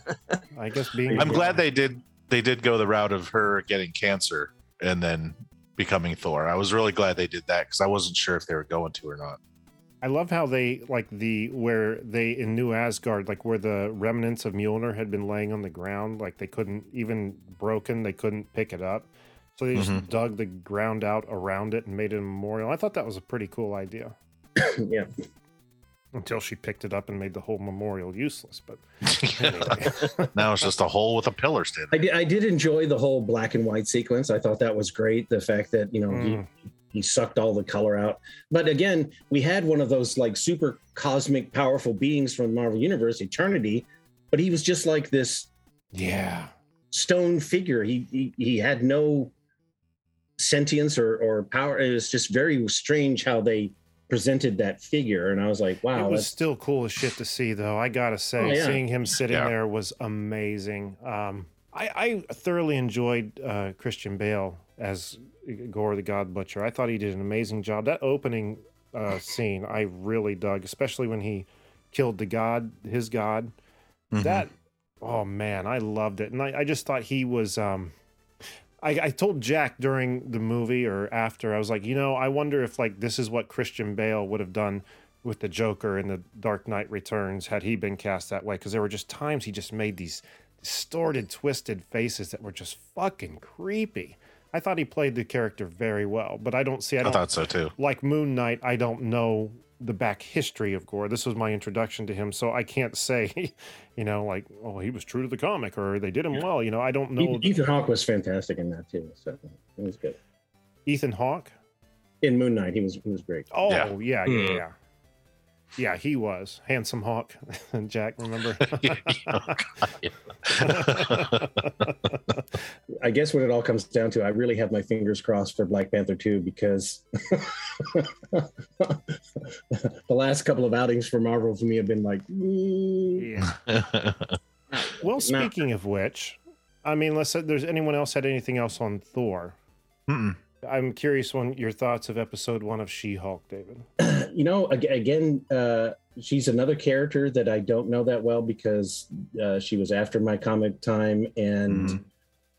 I guess being. I'm glad they did. They did go the route of her getting cancer and then becoming Thor. I was really glad they did that because I wasn't sure if they were going to or not. I love how they like the where they in New Asgard, like where the remnants of Mjolnir had been laying on the ground, like they couldn't even broken, they couldn't pick it up. So they just Mhm. dug the ground out around it and made it a memorial. I thought that was a pretty cool idea. Yeah. Until she picked it up and made the whole memorial useless. But anyway. now it's just a hole with a pillar standing. I did, I did enjoy the whole black and white sequence. I thought that was great. The fact that you know Mm. he he sucked all the color out. But again, we had one of those like super cosmic, powerful beings from the Marvel Universe, Eternity, but he was just like this yeah. stone figure. He he, he had no sentience or, or power. It was just very strange how they presented that figure. And I was like, wow, it was that's still cool as shit to see, though. I gotta say, Oh, yeah. seeing him sitting Yeah. there was amazing. Um, I, I thoroughly enjoyed uh, Christian Bale as Gorr the God Butcher. I thought he did an amazing job. That opening uh, scene, I really dug, especially when he killed the god, his god. Mhm. That, oh man, I loved it, and I, I just thought he was. Um, I, I told Jack during the movie or after, I was like, you know, I wonder if like this is what Christian Bale would have done with the Joker in the Dark Knight Returns had he been cast that way, because there were just times he just made these distorted, twisted faces that were just fucking creepy. I thought he played the character very well, but I don't see. I I don't thought so too. like Moon Knight. I don't know the back history of Gorr. This was my introduction to him, so I can't say, you know, like, oh, he was true to the comic or they did him well. You know, I don't know. Ethan, Ethan Hawke was fantastic in that too. So it was good. Ethan Hawke. In Moon Knight, he was he was great. Oh Yeah. yeah, yeah, Hmm. yeah. Yeah, he was handsome Hawk. Jack, remember? I guess what it all comes down to, I really have my fingers crossed for Black Panther 2 because the last couple of outings for Marvel for me have been like, mm, yeah. Well, No. speaking of which, I mean, let's say there's anyone else had anything else on Thor. Mm-mm. I'm curious on your thoughts of episode one of She-Hulk, David. you know, again, uh, she's another character that I don't know that well because uh, she was after my comic time, and Mhm.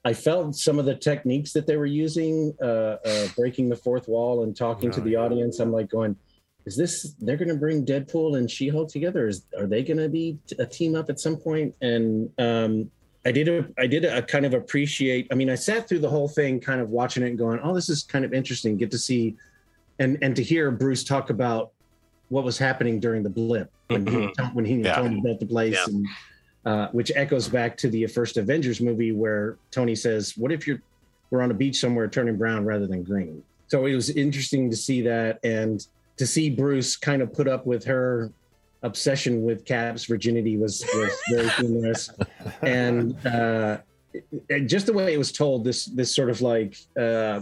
I felt some of the techniques that they were using, uh, uh, breaking the fourth wall and talking to Oh, the audience. I'm like going, is this they're going to bring Deadpool and She-Hulk together? Is are they going to be a team up at some point? And um, I did a, I did a, kind of appreciate. I mean, I sat through the whole thing, kind of watching it and going, oh, this is kind of interesting. Get to see and and to hear Bruce talk about what was happening during the blip when he when he Yeah. Built the place, Yeah. and uh, which echoes back to the first Avengers movie where Tony says, "What if you're we're on a beach somewhere turning brown rather than green?" So it was interesting to see that and to see Bruce kind of put up with her obsession with Cap's virginity was was very humorous, and uh, and just the way it was told, this this sort of like. Uh,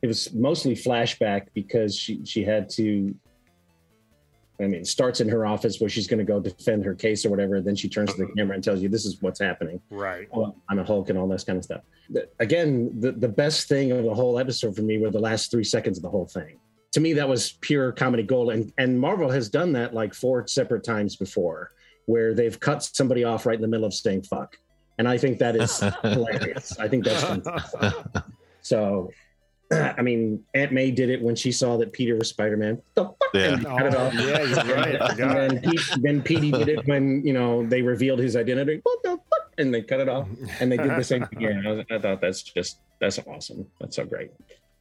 it was mostly flashback because she she had to I mean, starts in her office where she's going to go defend her case or whatever. Then she turns to the uh-huh. camera and tells you, "This is what's happening. Right. Oh, I'm a Hulk and all this kind of stuff." The- again, the the best thing of the whole episode for me were the last three seconds of the whole thing. To me, that was pure comedy gold, and and Marvel has done that like four separate times before, where they've cut somebody off right in the middle of saying "fuck," and I think that is hilarious. I think that's fantastic. So, I mean, Aunt May did it when she saw that Peter was Spider Man. Yeah. And cut it Oh, off. yeah, you're right. And then, Pete, then Petey did it when you know they revealed his identity. What the fuck? And they cut it off, and they did the same thing again. I, was- I thought that's just that's awesome. That's so great.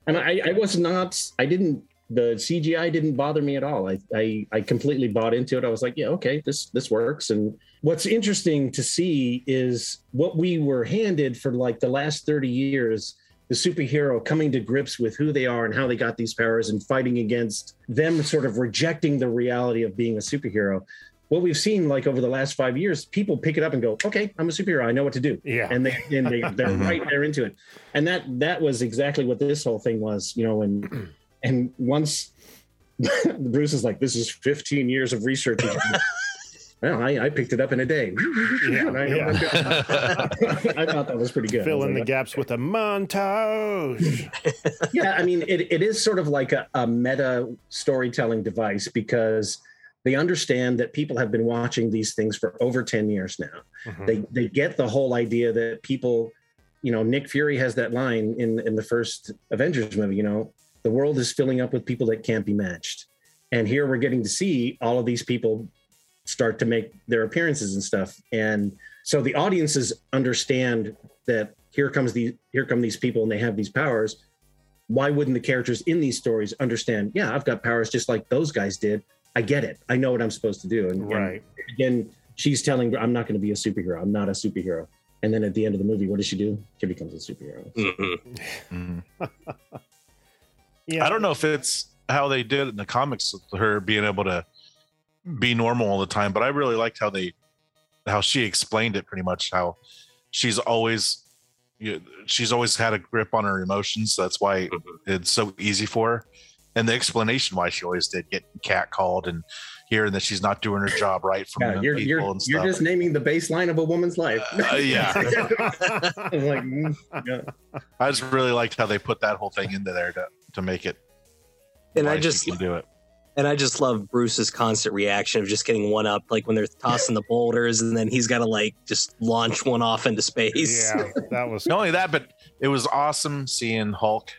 And I, I was not. I didn't. The CGI didn't bother me at all. I, I I completely bought into it. I was like, yeah, okay, this this works. And what's interesting to see is what we were handed for like the last thirty years the superhero coming to grips with who they are and how they got these powers and fighting against them sort of rejecting the reality of being a superhero. What we've seen like over the last five years people pick it up and go okay i'm a superhero. I know what to do. Yeah. and they and they they're Mhm. right there into it. And that that was exactly what this whole thing was you know and and once bruce is like this is 15 years of research well I, I picked it up in a day Yeah, I, know what I'm doing. I thought that was pretty good Fill in the gaps with a montage. yeah i mean it, it is sort of like a, a meta storytelling device because they understand that people have been watching these things for over 10 years now Mhm. they they get the whole idea that people you know nick fury has that line in in the first avengers movie you know the world is filling up with people that can't be matched and here we're getting to see all of these people start to make their appearances and stuff. And so the audiences understand that here comes the here come these people and they have these powers. Why wouldn't the characters in these stories understand yeah i've got powers just like those guys did. I get it. I know what i'm supposed to do. And, and again she's telling i'm not going to be a superhero. I'm not a superhero. And then at the end of the movie what does she do? She becomes a superhero. Mhm. Mhm. Yeah. I don't know if it's how they did it in the comics with her being able to be normal all the time, but I really liked how they how she explained it pretty much how she's always you, she's always had a grip on her emotions. That's why Mhm. it's so easy for her. And the explanation why she always did get cat called and hearing that she's not doing her job right from yeah you're people you're, and you're just naming the baseline of a woman's life Uh, yeah. I like mm, yeah. I just really liked how they put that whole thing into there to, to make it. And I just do it. And I just love Bruce's constant reaction of just getting one up, like when they're tossing the boulders, and then he's got to like just launch one off into space. Yeah, that was Not only that, but it was awesome seeing Hulk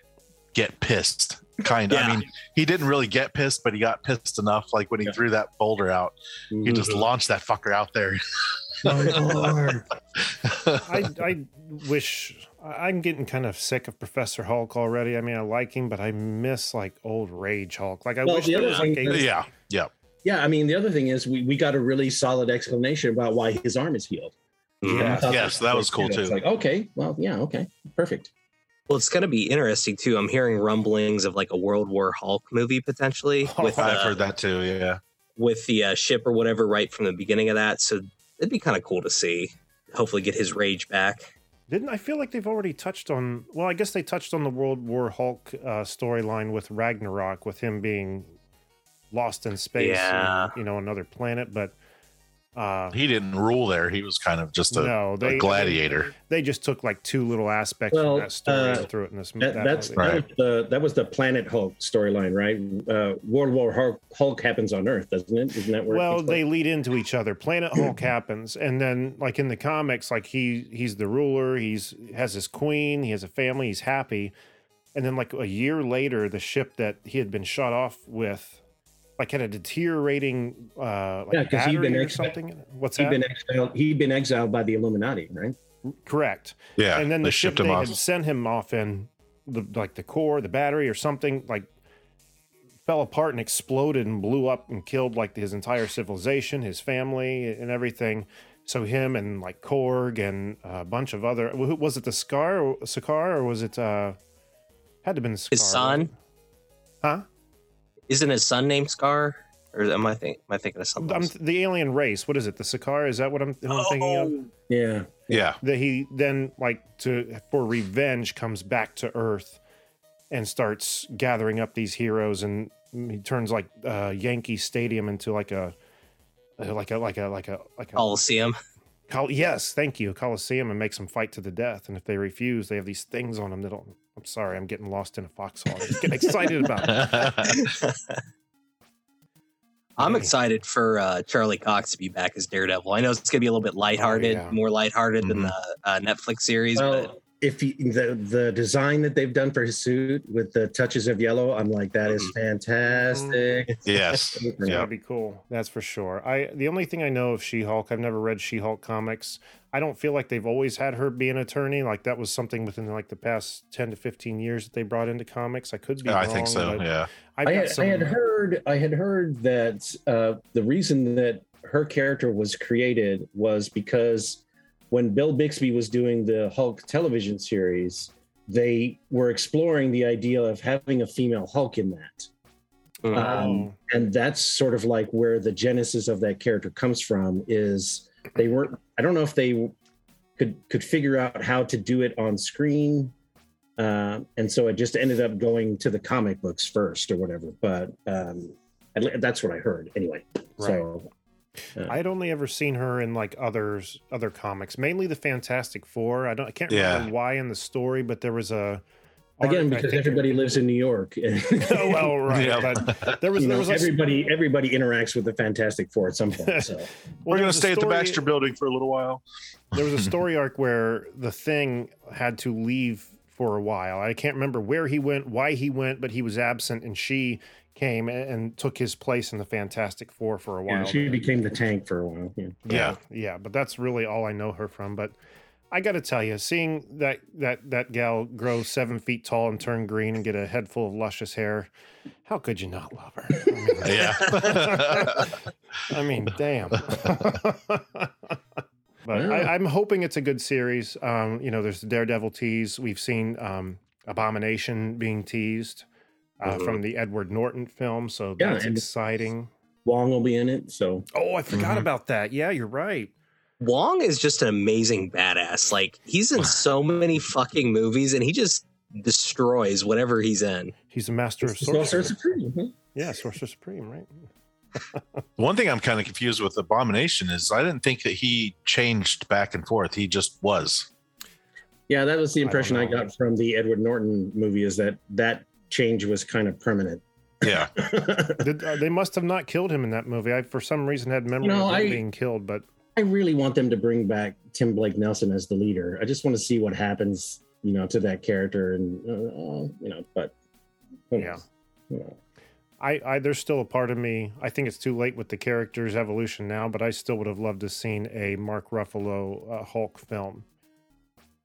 get pissed kind of. Yeah. I mean, he didn't really get pissed, but he got pissed enough. Like when he Yeah. threw that boulder out, he just Mhm. launched that fucker out there. I, I wish I- I'm getting kind of sick of Professor Hulk already. I mean, I like him, but I miss like old Rage Hulk. Like I Well, wish the there was like thing a yeah, yeah. Yeah, I mean, the other thing is we, we got a really solid explanation about why his arm is healed. Yeah. I thought Yes, that was cool, It's too. like, okay, well, yeah, okay, perfect. Well, it's going to be interesting too. I'm hearing rumblings of like a World War Hulk movie potentially Oh, with I've uh, heard that too. Yeah. with the uh, ship or whatever right from the beginning of that. So it'd be kind of cool to see. Hopefully, get his rage back. Didn't I feel like they've already touched on? Well, I guess they touched on the World War Hulk uh, storyline with Ragnarok, with him being lost in space, Yeah. and, you know, another planet. But uh, He didn't rule there. He was kind of just a, no, a gladiator. They just took like two little aspects Well, from that story uh, and threw it in this. That, that that's movie. that was the that was the Planet Hulk storyline, right? Uh, World War Hulk, Hulk happens on Earth, doesn't it? Isn't that where? it well takes they place? lead into each other planet hulk happens and then like in the comics like he he's the ruler he's has his queen he has a family he's happy and then like a year later the ship that he had been shot off with like had a deteriorating uh like Yeah, 'cause he'd been battery or ex- something what's he'd that been exiled. He'd been exiled by the Illuminati, right? correct Yeah. and then they the ship shipped him they off. had sent him off in the like the core the battery or something like fell apart and exploded and blew up and killed like his entire civilization his family and everything so him and like korg and a bunch of other who- was it the scar or Sakaar or was it uh had to have been the His son? right? huh Isn't his son named Skaar? Or am I think am I thinking of something? I'm, else? the alien race what is it the Sakaar is that what i'm, who I'm thinking of Oh, Yeah. yeah. that he then like to for revenge comes back to earth and starts gathering up these heroes and he turns like uh yankee stadium into like a like a like a like a like a Coliseum. Col- yes thank you coliseum and makes them fight to the death and if they refuse they have these things on them that'll i'm sorry i'm getting lost in a foxhole i'm just getting excited about it I'm excited for uh, Charlie Cox to be back as Daredevil. I know it's gonna be a little bit lighthearted, yeah. more lighthearted than Mhm. the uh, Netflix series. but Well, if you, the the design that they've done for his suit with the touches of yellow, I'm like, that is fantastic. yes. Yeah. Yeah. That'd be cool. That's for sure. I the only thing I know of She-Hulk, I've never read She-Hulk comics. I don't feel like they've always had her be an attorney. Like that was something within like the past ten to fifteen years that they brought into comics. I could be. I wrong, think so. Yeah. I've I got had, some. I had heard I had heard that uh, the reason that her character was created was because when Bill Bixby was doing the Hulk television series, they were exploring the idea of having a female Hulk in that. Mm. Um, and that's sort of like where the genesis of that character comes from is they weren't i don't know if they could could figure out how to do it on screen uh, and so it just ended up going to the comic books first or whatever but um, that's what i heard anyway so I had only ever seen her in like others other comics, mainly the Fantastic Four. I don't. I can't Yeah. remember why in the story, but there was a. again because everybody lives in new york oh, well, right. Yeah. But there was there know, was a, everybody everybody interacts with the fantastic four at some point so well, We're gonna was a stay at the Baxter Building for a little while. there was a story arc where the thing had to leave for a while. I can't remember where he went, why he went, but he was absent, and she came and, and took his place in the Fantastic Four for a while. yeah, she became the tank for a while yeah. yeah, yeah, but that's really all I know her from. But I got to tell you, seeing that that that gal grow seven feet tall and turn green and get a head full of luscious hair, how could you not love her? I mean, Yeah. I mean, damn. but I, I'm hoping it's a good series. Um, you know, there's the Daredevil tease. We've seen um, Abomination being teased uh, Mhm. from the Edward Norton film, so Yeah, that's and- exciting. wong will be in it so Oh, I forgot Mhm. about that. Yeah, you're right. Wong is just an amazing badass. Like he's in so many fucking movies, and he just destroys whatever he's in. He's a master of Sorcerer sorcery. Supreme. mhm. Yeah, Sorcerer Supreme, right? One thing I'm kind of confused with Abomination is I didn't think that he changed back and forth. He just was. Yeah, that was the impression I, know. got from the Edward Norton movie is that that change was kind of permanent. Yeah. Did, uh, they must have not killed him in that movie. I, for some reason, had memory know, of him I- being killed, but I really want them to bring back Tim Blake Nelson as the leader. I just want to see what happens, you know, to that character, and uh, uh, you know, but Who Yeah. knows? You know. I, I there's still a part of me. I think it's too late with the character's evolution now, but I still would have loved to seen a Mark Ruffalo uh, Hulk film.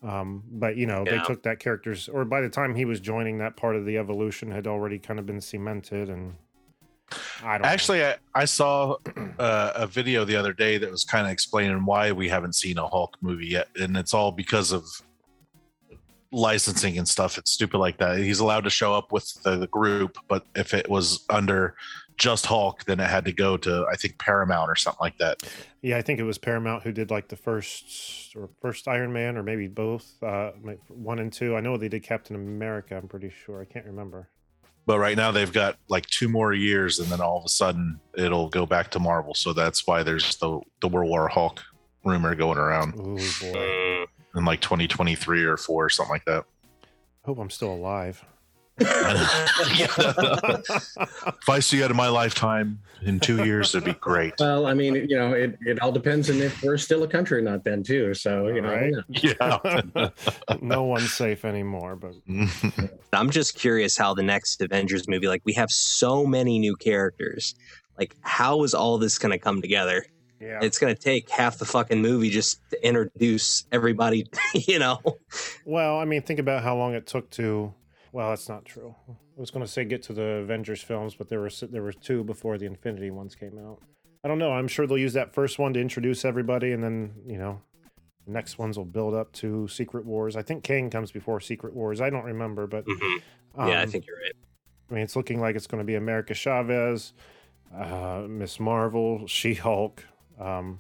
Um, but you know, they took that character's, or by the time he was joining, that part of the evolution had already kind of been cemented, and I don't. Actually, I, I saw uh, a video the other day that was kind of explaining why we haven't seen a Hulk movie yet, and it's all because of licensing and stuff. It's stupid like that. He's allowed to show up with the, the group, but if it was under just Hulk, then it had to go to I think Paramount or something like that. Yeah, I think it was Paramount who did like the first or first Iron Man, or maybe both, uh, one and two. I know they did Captain America. I'm pretty sure. I can't remember. But right now they've got like two more years, and then all of a sudden it'll go back to Marvel. So that's why there's the the World War Hulk rumor going around Oh boy, in like 2023 or four or something like that. hope I'm still alive. If I see it in my lifetime in two years, it'd be great. Well, I mean, you know, it, it all depends on if we're still a country or not then too. So, you know, Right. Yeah. no one's safe anymore, but I'm just curious how the next Avengers movie, like we have so many new characters. Like, how is all this going to come together? yeah. It's going to take half the fucking movie just to introduce everybody, you know? Well, I mean, think about how long it took to. Well, that's not true. I was going to say get to the Avengers films, but there were there were two before the Infinity ones came out. I don't know. I'm sure they'll use that first one to introduce everybody, and then you know, the next ones will build up to Secret Wars. I think Kang comes before Secret Wars. I don't remember, but Mhm. yeah, I um, think you're right. I mean, it's looking like it's going to be America Chavez, uh, Miss Marvel, She Hulk, um,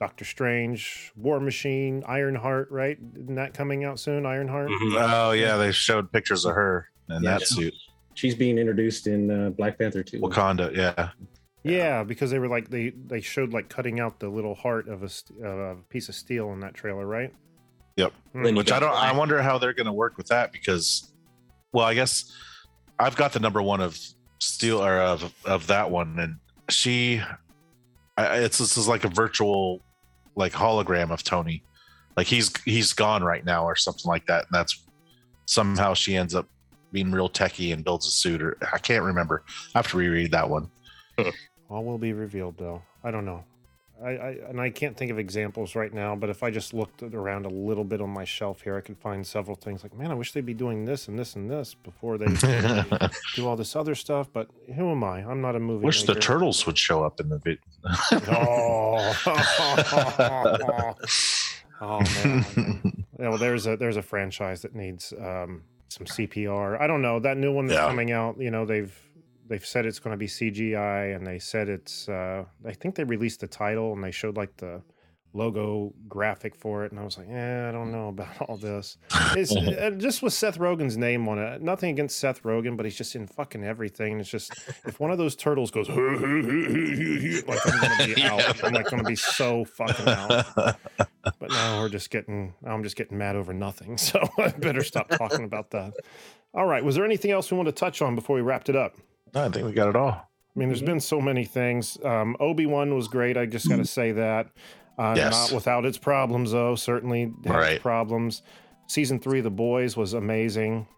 Doctor Strange, War Machine, Ironheart. Right? Isn't that coming out soon? Ironheart. Mhm. oh yeah, they showed pictures of her in Yeah. that suit. she's being introduced in uh, Black Panther too. Wakanda, yeah. Yeah, because they were like they they showed like cutting out the little heart of a, st- uh, a piece of steel in that trailer, right? Yep. Hmm. Which I don't. I wonder how they're going to work with that because, well, I guess I've got the number one of steel or of of that one, and she, I, it's this is like a virtual, like hologram of Tony, like he's he's gone right now or something like that, and that's somehow she ends up being real techie and builds a suit, or I can't remember. I have to reread that one. All will be revealed, though. I don't know. I, I and I can't think of examples right now, but if I just looked around a little bit on my shelf here, I could find several things. Like, man, I wish they'd be doing this and this and this before they do all this other stuff. But who am I? I'm not a movie. Wish the turtles would show up in the video. Oh. oh man. Yeah, well, there's a there's a franchise that needs um, some CPR. I don't know that new one that's Yeah. coming out. You know, they've they've said it's going to be CGI, and they said it's. Uh, I think they released the title and they showed like the logo graphic for it, and I was like, eh, I don't know about all this. It's just with Seth Rogen's name on it. Nothing against Seth Rogen, but he's just in fucking everything. It's just if one of those turtles goes, like I'm gonna be out. I'm like gonna be so fucking out. But now we're just getting. I'm just getting mad over nothing. So I better stop talking about that. All right. Was there anything else we want to touch on before we wrapped it up? I think we got it all. I mean, there's been so many things. Um, Obi Wan was great. I just got to say that. Uh, Yes. Not without its problems, though. Certainly has Right. problems. Season three, of The Boys, was amazing.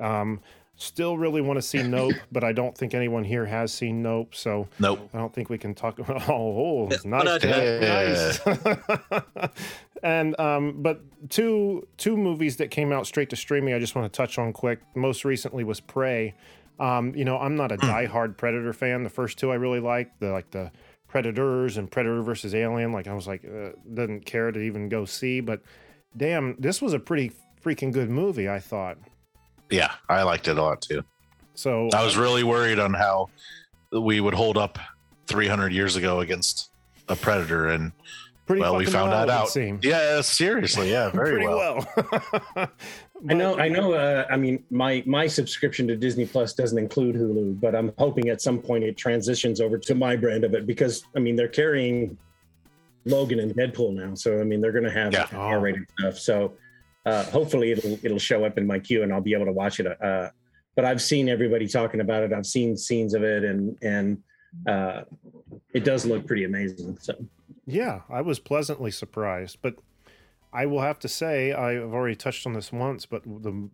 Um, still really want to see Nope, but I don't think anyone here has seen Nope. So Nope. I don't think we can talk. Oh, oh nice, not nice. and um, but two two movies that came out straight to streaming. I just want to touch on quick. Most recently was Prey. Um, you know, I'm not a diehard Predator fan. The first two I really liked. The like the Predators and Predator versus Alien. Like I was like, uh, didn't care to even go see. But damn, this was a pretty freaking good movie. I thought. Yeah, I liked it a lot too. So I was really worried on how we would hold up 300 years ago against a predator, and pretty well, we found well, that out. yeah, seriously, yeah, very pretty well. well. I know, I know. Uh, I mean, my my subscription to Disney Plus doesn't include Hulu, but I'm hoping at some point it transitions over to my brand of it because I mean they're carrying Logan and Deadpool now, so I mean they're going to have Yeah. R-rated stuff. So uh, hopefully it'll it'll show up in my queue and I'll be able to watch it. Uh, but I've seen everybody talking about it. I've seen scenes of it, and and uh, it does look pretty amazing. So Yeah, I was pleasantly surprised, but I will have to say I've already touched on this once, but the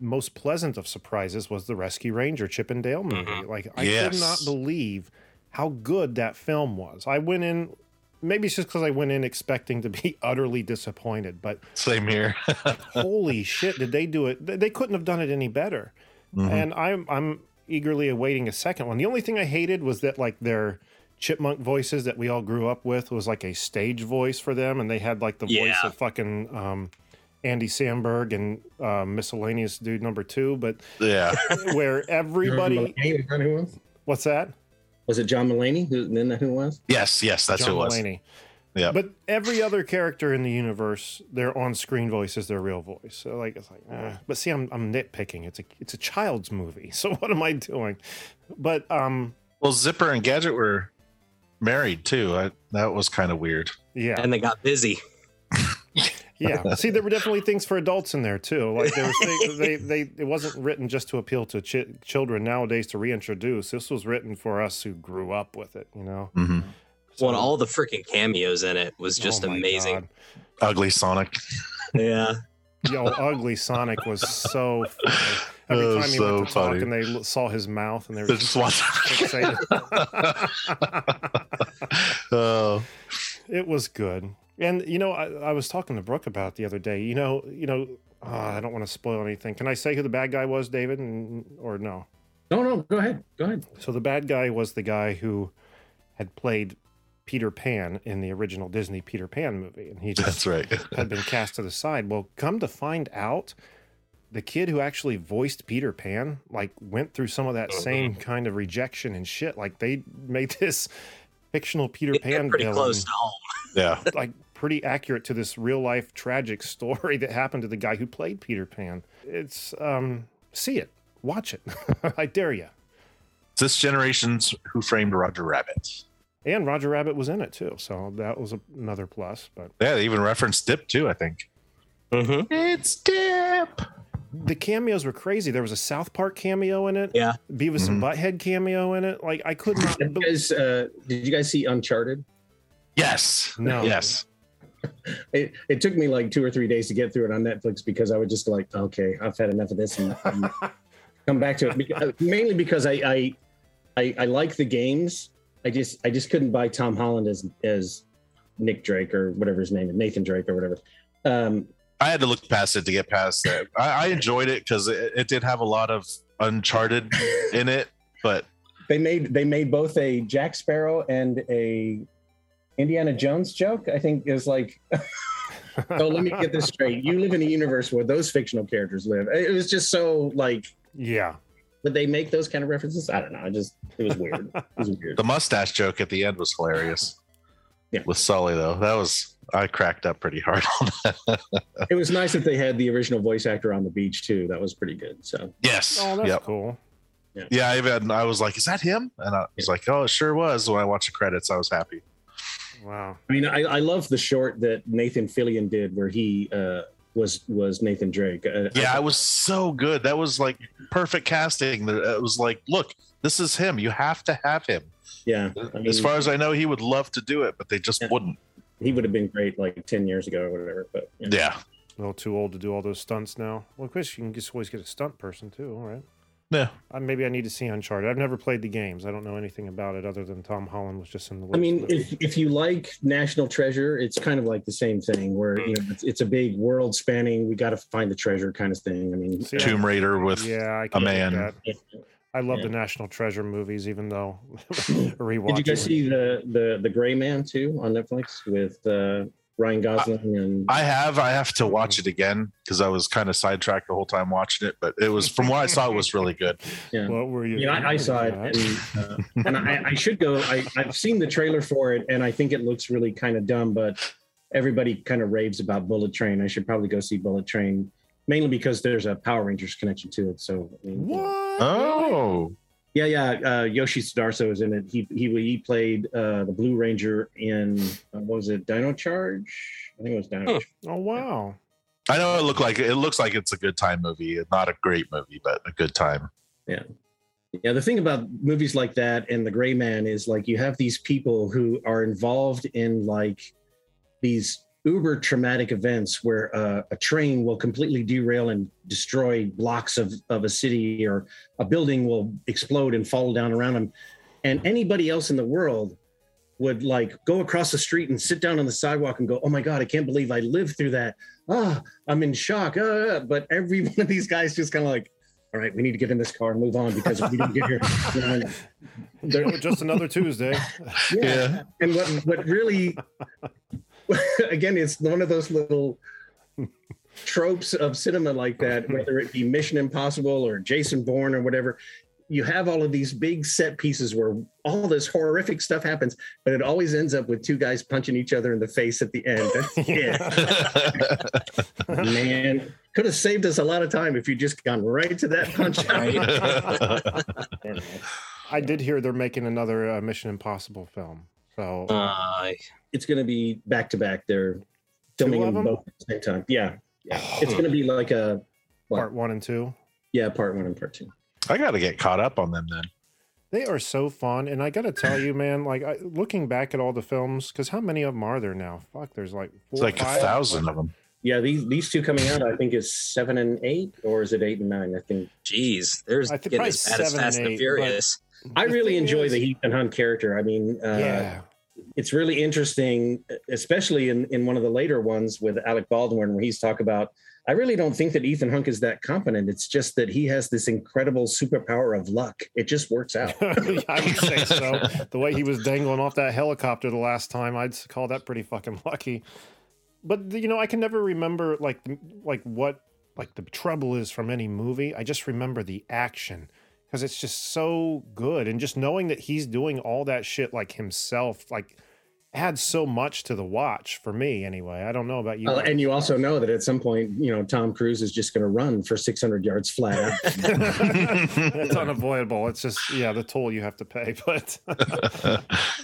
most pleasant of surprises was the Rescue Ranger Chip and Dale movie. Mhm. Like I could not believe how good that film was. I went in maybe it's just because I went in expecting to be utterly disappointed, but Same here. holy shit, did they do it? They- couldn't have done it any better. Mhm. And I'm I'm eagerly awaiting a second one. The only thing I hated was that like their chipmunk voices that we all grew up with was like a stage voice for them, and they had like the voice of fucking um, Andy Samberg and uh, miscellaneous dude number two, but yeah. where everybody, Mulaney, who was? what's that? Was it John Mulaney? Who, isn't that who was? Yes, yes, that's John who it was. Mulaney. Yeah. But every other character in the universe, their on-screen voice is their real voice. So like it's like, eh. but see, I'm I'm nitpicking. It's a it's a child's movie. So what am I doing? But um, Well, Zipper and Gadget were married too. I, that was kind of weird. yeah, And they got busy. yeah. See, there were definitely things for adults in there too. Like there was things, they they it wasn't written just to appeal to chi- children nowadays to reintroduce. This was written for us who grew up with it. You know. hmm Well, and all the freaking cameos in it was just Oh amazing. God. Ugly Sonic. Yeah. Yo, ugly Sonic was so. Funny. Every time he so went to talk funny. and they saw his mouth and they They were just watching. oh, it was good. And you know, I, I was talking to Brooke about it the other day. You know, you know, uh, I don't want to spoil anything. Can I say who the bad guy was, David, and, or no? No, no, go ahead. Go ahead. So the bad guy was the guy who had played Peter Pan in the original Disney Peter Pan movie, and he just that's right. had been cast to the side. Well, come to find out, the kid who actually voiced Peter Pan like went through some of that same kind of rejection and shit. Like they made this fictional Peter They're Pan pretty villain close to home. Yeah. like pretty accurate to this real life tragic story that happened to the guy who played Peter Pan. It's um see it, watch it. I dare you. This generation's Who Framed Roger Rabbit. And Roger Rabbit was in it too, so that was another plus. But Yeah, they even referenced Dip too. I think. Mm-hmm. It's Dip. the cameos were crazy. There was a South Park cameo in it. Yeah. Beavis and Butthead cameo in it. Like I could not. Did you be- guys, uh, did you guys see Uncharted? Yes. No. Yes. It, it took me like two or three days to get through it on Netflix because I would just like, okay, I've had enough of this and, and come back to it. Because, mainly because I, I, I, I like the games. I just, I just couldn't buy Tom Holland as, as Nick Drake or whatever his name is, Nathan Drake or whatever. Um, I had to look past it to get past that. I, I enjoyed it because it, it did have a lot of Uncharted in it, but they made, they made both a Jack Sparrow and a Indiana Jones joke. I think is like, so let me get this straight. You live in a universe where those fictional characters live. It was just so like, yeah. Would they make those kind of references? I don't know. I just it was weird. It was weird. the mustache joke at the end was hilarious. Yeah. With Sully though, that was I cracked up pretty hard on that. It was nice that they had the original voice actor on the beach too. That was pretty good. So yes. Oh, that's yep. cool. Yeah, yeah I even I was like, is that him? And I was like, oh, it sure was. When I watched the credits, I was happy. Wow. I mean, I, I love the short that Nathan Fillion did where he uh, was was Nathan Drake. Uh, Yeah, it was so good. That was like perfect casting. It was like, look, this is him. You have to have him. yeah. I mean, As far as I know, he would love to do it, but they just Yeah. wouldn't. he would have been great like ten years ago or whatever. But yeah. Yeah. A little too old to do all those stunts now. Well, of course, you can just always get a stunt person too. All right. Yeah. Uh, maybe I need to see Uncharted. I've never played the games. I don't know anything about it other than Tom Holland was just in the. I mean, if, if you like National Treasure, it's kind of like the same thing where you know it's, it's a big world spanning. We got to find the treasure kind of thing. I mean, See, I- Tomb Raider with yeah, I can man. I love Yeah. the National Treasure movies, even though Did you guys see the the the Gray Man too on Netflix with uh, Ryan Gosling and I have I have to watch it again because I was kind of sidetracked the whole time watching it, but it was from what I saw, it was really good. yeah. What were you? You know, I, I saw it, and, uh, and I, I should go. I, I've seen the trailer for it, and I think it looks really kind of dumb. But everybody kind of raves about Bullet Train. I should probably go see Bullet Train, mainly because there's a Power Rangers connection to it. So, I mean, What? Oh, yeah, yeah. Uh, Yoshi Sudarso is in it. He he he played uh, the Blue Ranger in uh, what was it? Dino Charge. I think it was Dino. Charge. Oh wow. I know it looked like it looks like it's a good time movie. Not a great movie, but a good time. Yeah, yeah, the thing about movies like that and The Gray Man is like you have these people who are involved in like these uber traumatic events where uh, a train will completely derail and destroy blocks of, of a city or a building will explode and fall down around them and anybody else in the world would like go across the street and sit down on the sidewalk and go oh my god i can't believe i lived through that ah i'm in shock ah. but every one of these guys just kind of like all right we need to get in this car and move on because if we didn't get here you know, just another Tuesday. yeah. And what what really again it's one of those little tropes of cinema like that, whether it be Mission Impossible or Jason Bourne or whatever. You have all of these big set pieces where all this horrific stuff happens, but it always ends up with two guys punching each other in the face at the end. Man, could have saved us a lot of time if you just gone right to that punch out. I did hear they're making another uh, Mission Impossible film. So Uh, it's going to be back to back. They're filming them them? both at the same time. Yeah, yeah. It's going to be like a what? part one and two. yeah, part one and part two. I got to get caught up on them then. They are so fun, and I gotta tell you, man. Like I, looking back at all the films, because how many of them are there now? Fuck, there's like four, It's like a five? thousand of them. Yeah, these these two coming out, I think is seven and eight, or is it eight and nine? I think. Jeez, there's I think getting probably as bad as seven Fast and and Furious. I really enjoy is- the Ethan Hunt character. I mean, uh, yeah, it's really interesting, especially in in one of the later ones with Alec Baldwin, where he's talk about. I really don't think that Ethan Hunt is that competent. It's just that he has this incredible superpower of luck. It just works out. I would say so. The way he was dangling off that helicopter the last time, I'd call that pretty fucking lucky. But you know, I can never remember like like what like the trouble is from any movie. I just remember the action because it's just so good, and just knowing that he's doing all that shit like himself, like adds so much to the watch for me. Anyway, I don't know about you. Uh, and you also know that at some point, you know, Tom Cruise is just going to run for 600 yards flat it's unavoidable. It's just yeah, the toll you have to pay. But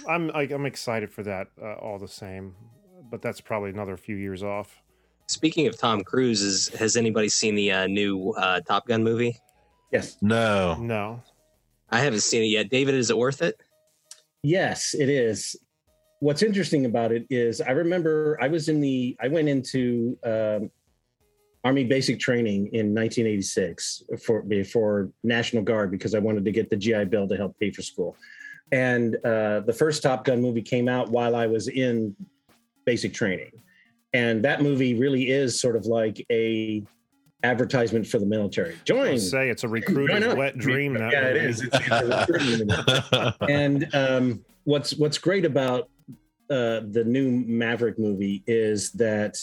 I'm I, I'm excited for that uh, all the same. But that's probably another few years off. Speaking of Tom Cruise, is, has anybody seen the uh, new uh, Top Gun movie? yes. No. No, I haven't seen it yet. David, is it worth it? Yes, it is. What's interesting about it is I remember I was in the I went into um, Army basic training in 1986 for before National Guard because I wanted to get the GI Bill to help pay for school. And uh, the first Top Gun movie came out while I was in basic training, and that movie really is sort of like a advertisement for the military. I Join. say it's a recruiter's not? wet dream. That yeah, it It's, it's a recruitment and um, what's what's great about uh, the new Maverick movie is that,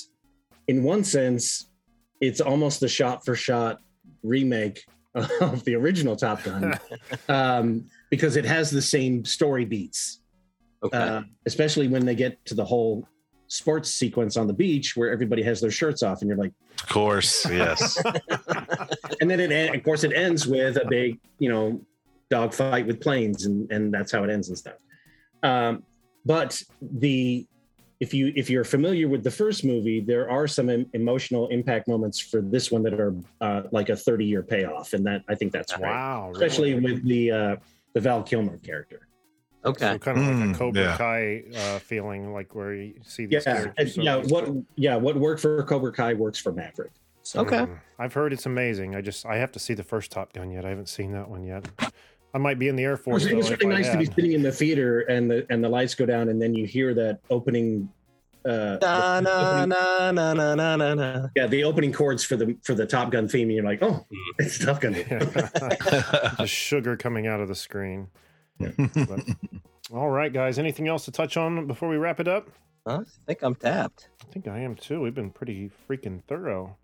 in one sense, it's almost a shot for shot remake of the original Top Gun um, because it has the same story beats, Okay. uh, especially when they get to the whole sports sequence on the beach where everybody has their shirts off and you're like Of course, yes. and then it en- of course it ends with a big you know dogfight with planes and and that's how it ends and stuff um but the if you if you're familiar with the first movie there are some em- emotional impact moments for this one that are uh, like a 30 year payoff and that i think that's right Wow, especially with the uh the val kilmer character okay. So kind of like Mm, a Cobra yeah. Kai uh, feeling, like where you see yeah these characters. and, so yeah close. what yeah what worked for cobra kai works for maverick so Okay. Mm, I've heard it's amazing. I just I have to see the first Top Gun yet. I haven't seen that one yet. I might be in the Air Force. it was though, if really I nice to be sitting in the theater and the and the lights go down and then you hear that opening uh Na, the na, opening- na, na, na, na, na, na. yeah the opening chords for the for the top gun theme and you're like oh it's top gun the sugar coming out of the screen. But- all right, guys. Anything else to touch on before we wrap it up? I think I'm tapped. I think I am too. We've been pretty freaking thorough.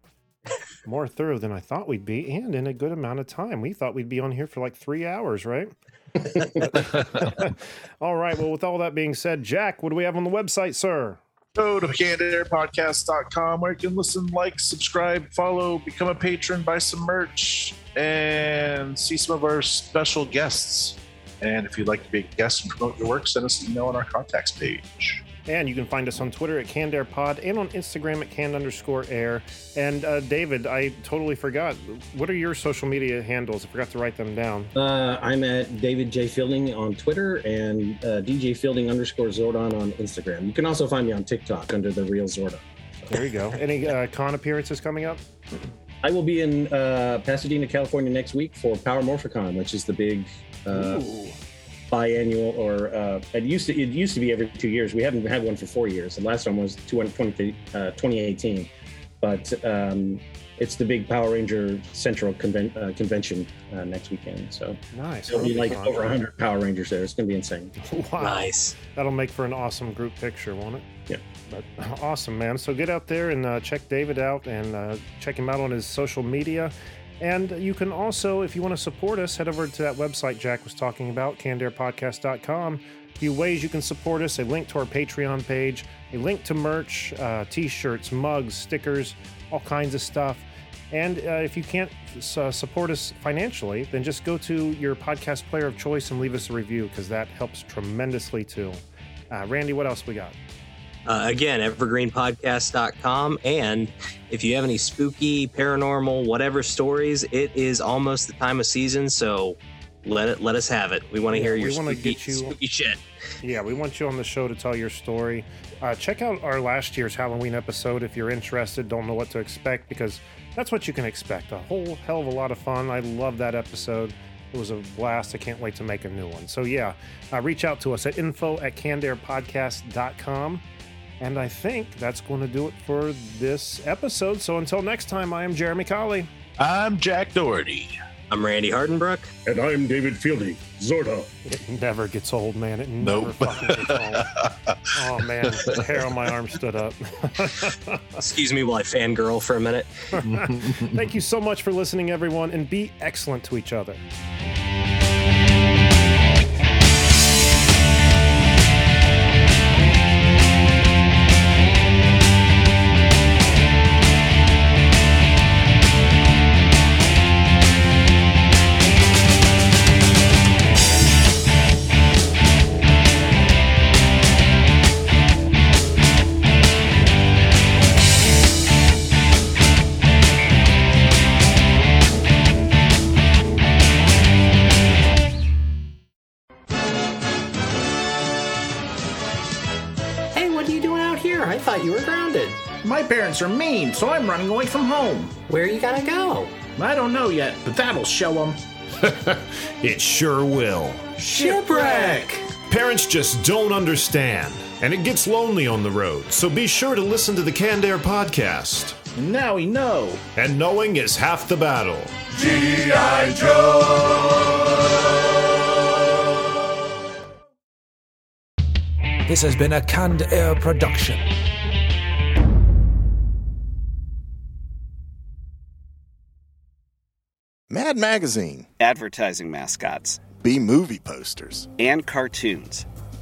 More thorough than I thought we'd be, and in a good amount of time. We thought we'd be on here for like three hours, right? all right. Well, with all that being said, Jack, what do we have on the website, sir? Go to cannedairpodcast.com where you can listen, like, subscribe, follow, become a patron, buy some merch, and see some of our special guests. And if you'd like to be a guest and promote your work, send us an email on our contacts page. And you can find us on Twitter at CannedAirPod and on Instagram at canned underscore air. And uh, David, I totally forgot. What are your social media handles? I forgot to write them down. Uh, I'm at David J Fielding on Twitter and uh, DJ Fielding underscore Zordon on Instagram. You can also find me on TikTok under the Real Zordon. There you go. Any uh, con appearances coming up? I will be in uh, Pasadena, California next week for Power Morphicon, which is the big uh. Biannual, or uh, it used to it used to be every two years. We haven't had one for four years. The last one was 2020, uh, 2018, but um, it's the big Power Ranger Central conven- uh, convention uh, next weekend. So Nice. there'll be That'll like fun. over 100 Power Rangers there. It's going to be insane. Wow. Nice. That'll make for an awesome group picture, won't it? Yeah. But awesome, man. So get out there and uh, check David out and uh, check him out on his social media. And you can also, if you want to support us, head over to that website Jack was talking about, cannedairpodcast.com. A few ways you can support us a link to our Patreon page, a link to merch, uh, t shirts, mugs, stickers, all kinds of stuff. And uh, if you can't uh, support us financially, then just go to your podcast player of choice and leave us a review because that helps tremendously too. Uh, Randy, what else we got? Uh, again, evergreenpodcast.com. And if you have any spooky, paranormal, whatever stories, it is almost the time of season. So let it let us have it. We want to Yeah, hear your spooky, you- spooky shit. Yeah, we want you on the show to tell your story. Uh, check out our last year's Halloween episode if you're interested, don't know what to expect, because that's what you can expect. A whole hell of a lot of fun. I love that episode. It was a blast. I can't wait to make a new one. So, yeah, uh, reach out to us at info at cannedairpodcast.com. And I think that's going to do it for this episode. So, until next time, I am Jeremy Colley. I'm Jack Doherty. I'm Randy Hardenbrook. And I'm David Fielding, Zordon. It never gets old, man. It never Nope. fucking gets old. Oh, man. The hair on my arm stood up. Excuse me while I fangirl for a minute. Thank you so much for listening, everyone, and be excellent to each other. Parents are mean, so I'm running away from home. Where you gotta go? I don't know yet, but that'll show them. It sure will. Shipwreck! Parents just don't understand, and it gets lonely on the road, so be sure to listen to the Canned Air podcast. And now we know. And knowing is half the battle. G.I. Joe! This has been a Canned Air production. Mad Magazine, advertising mascots, B movie posters, and cartoons.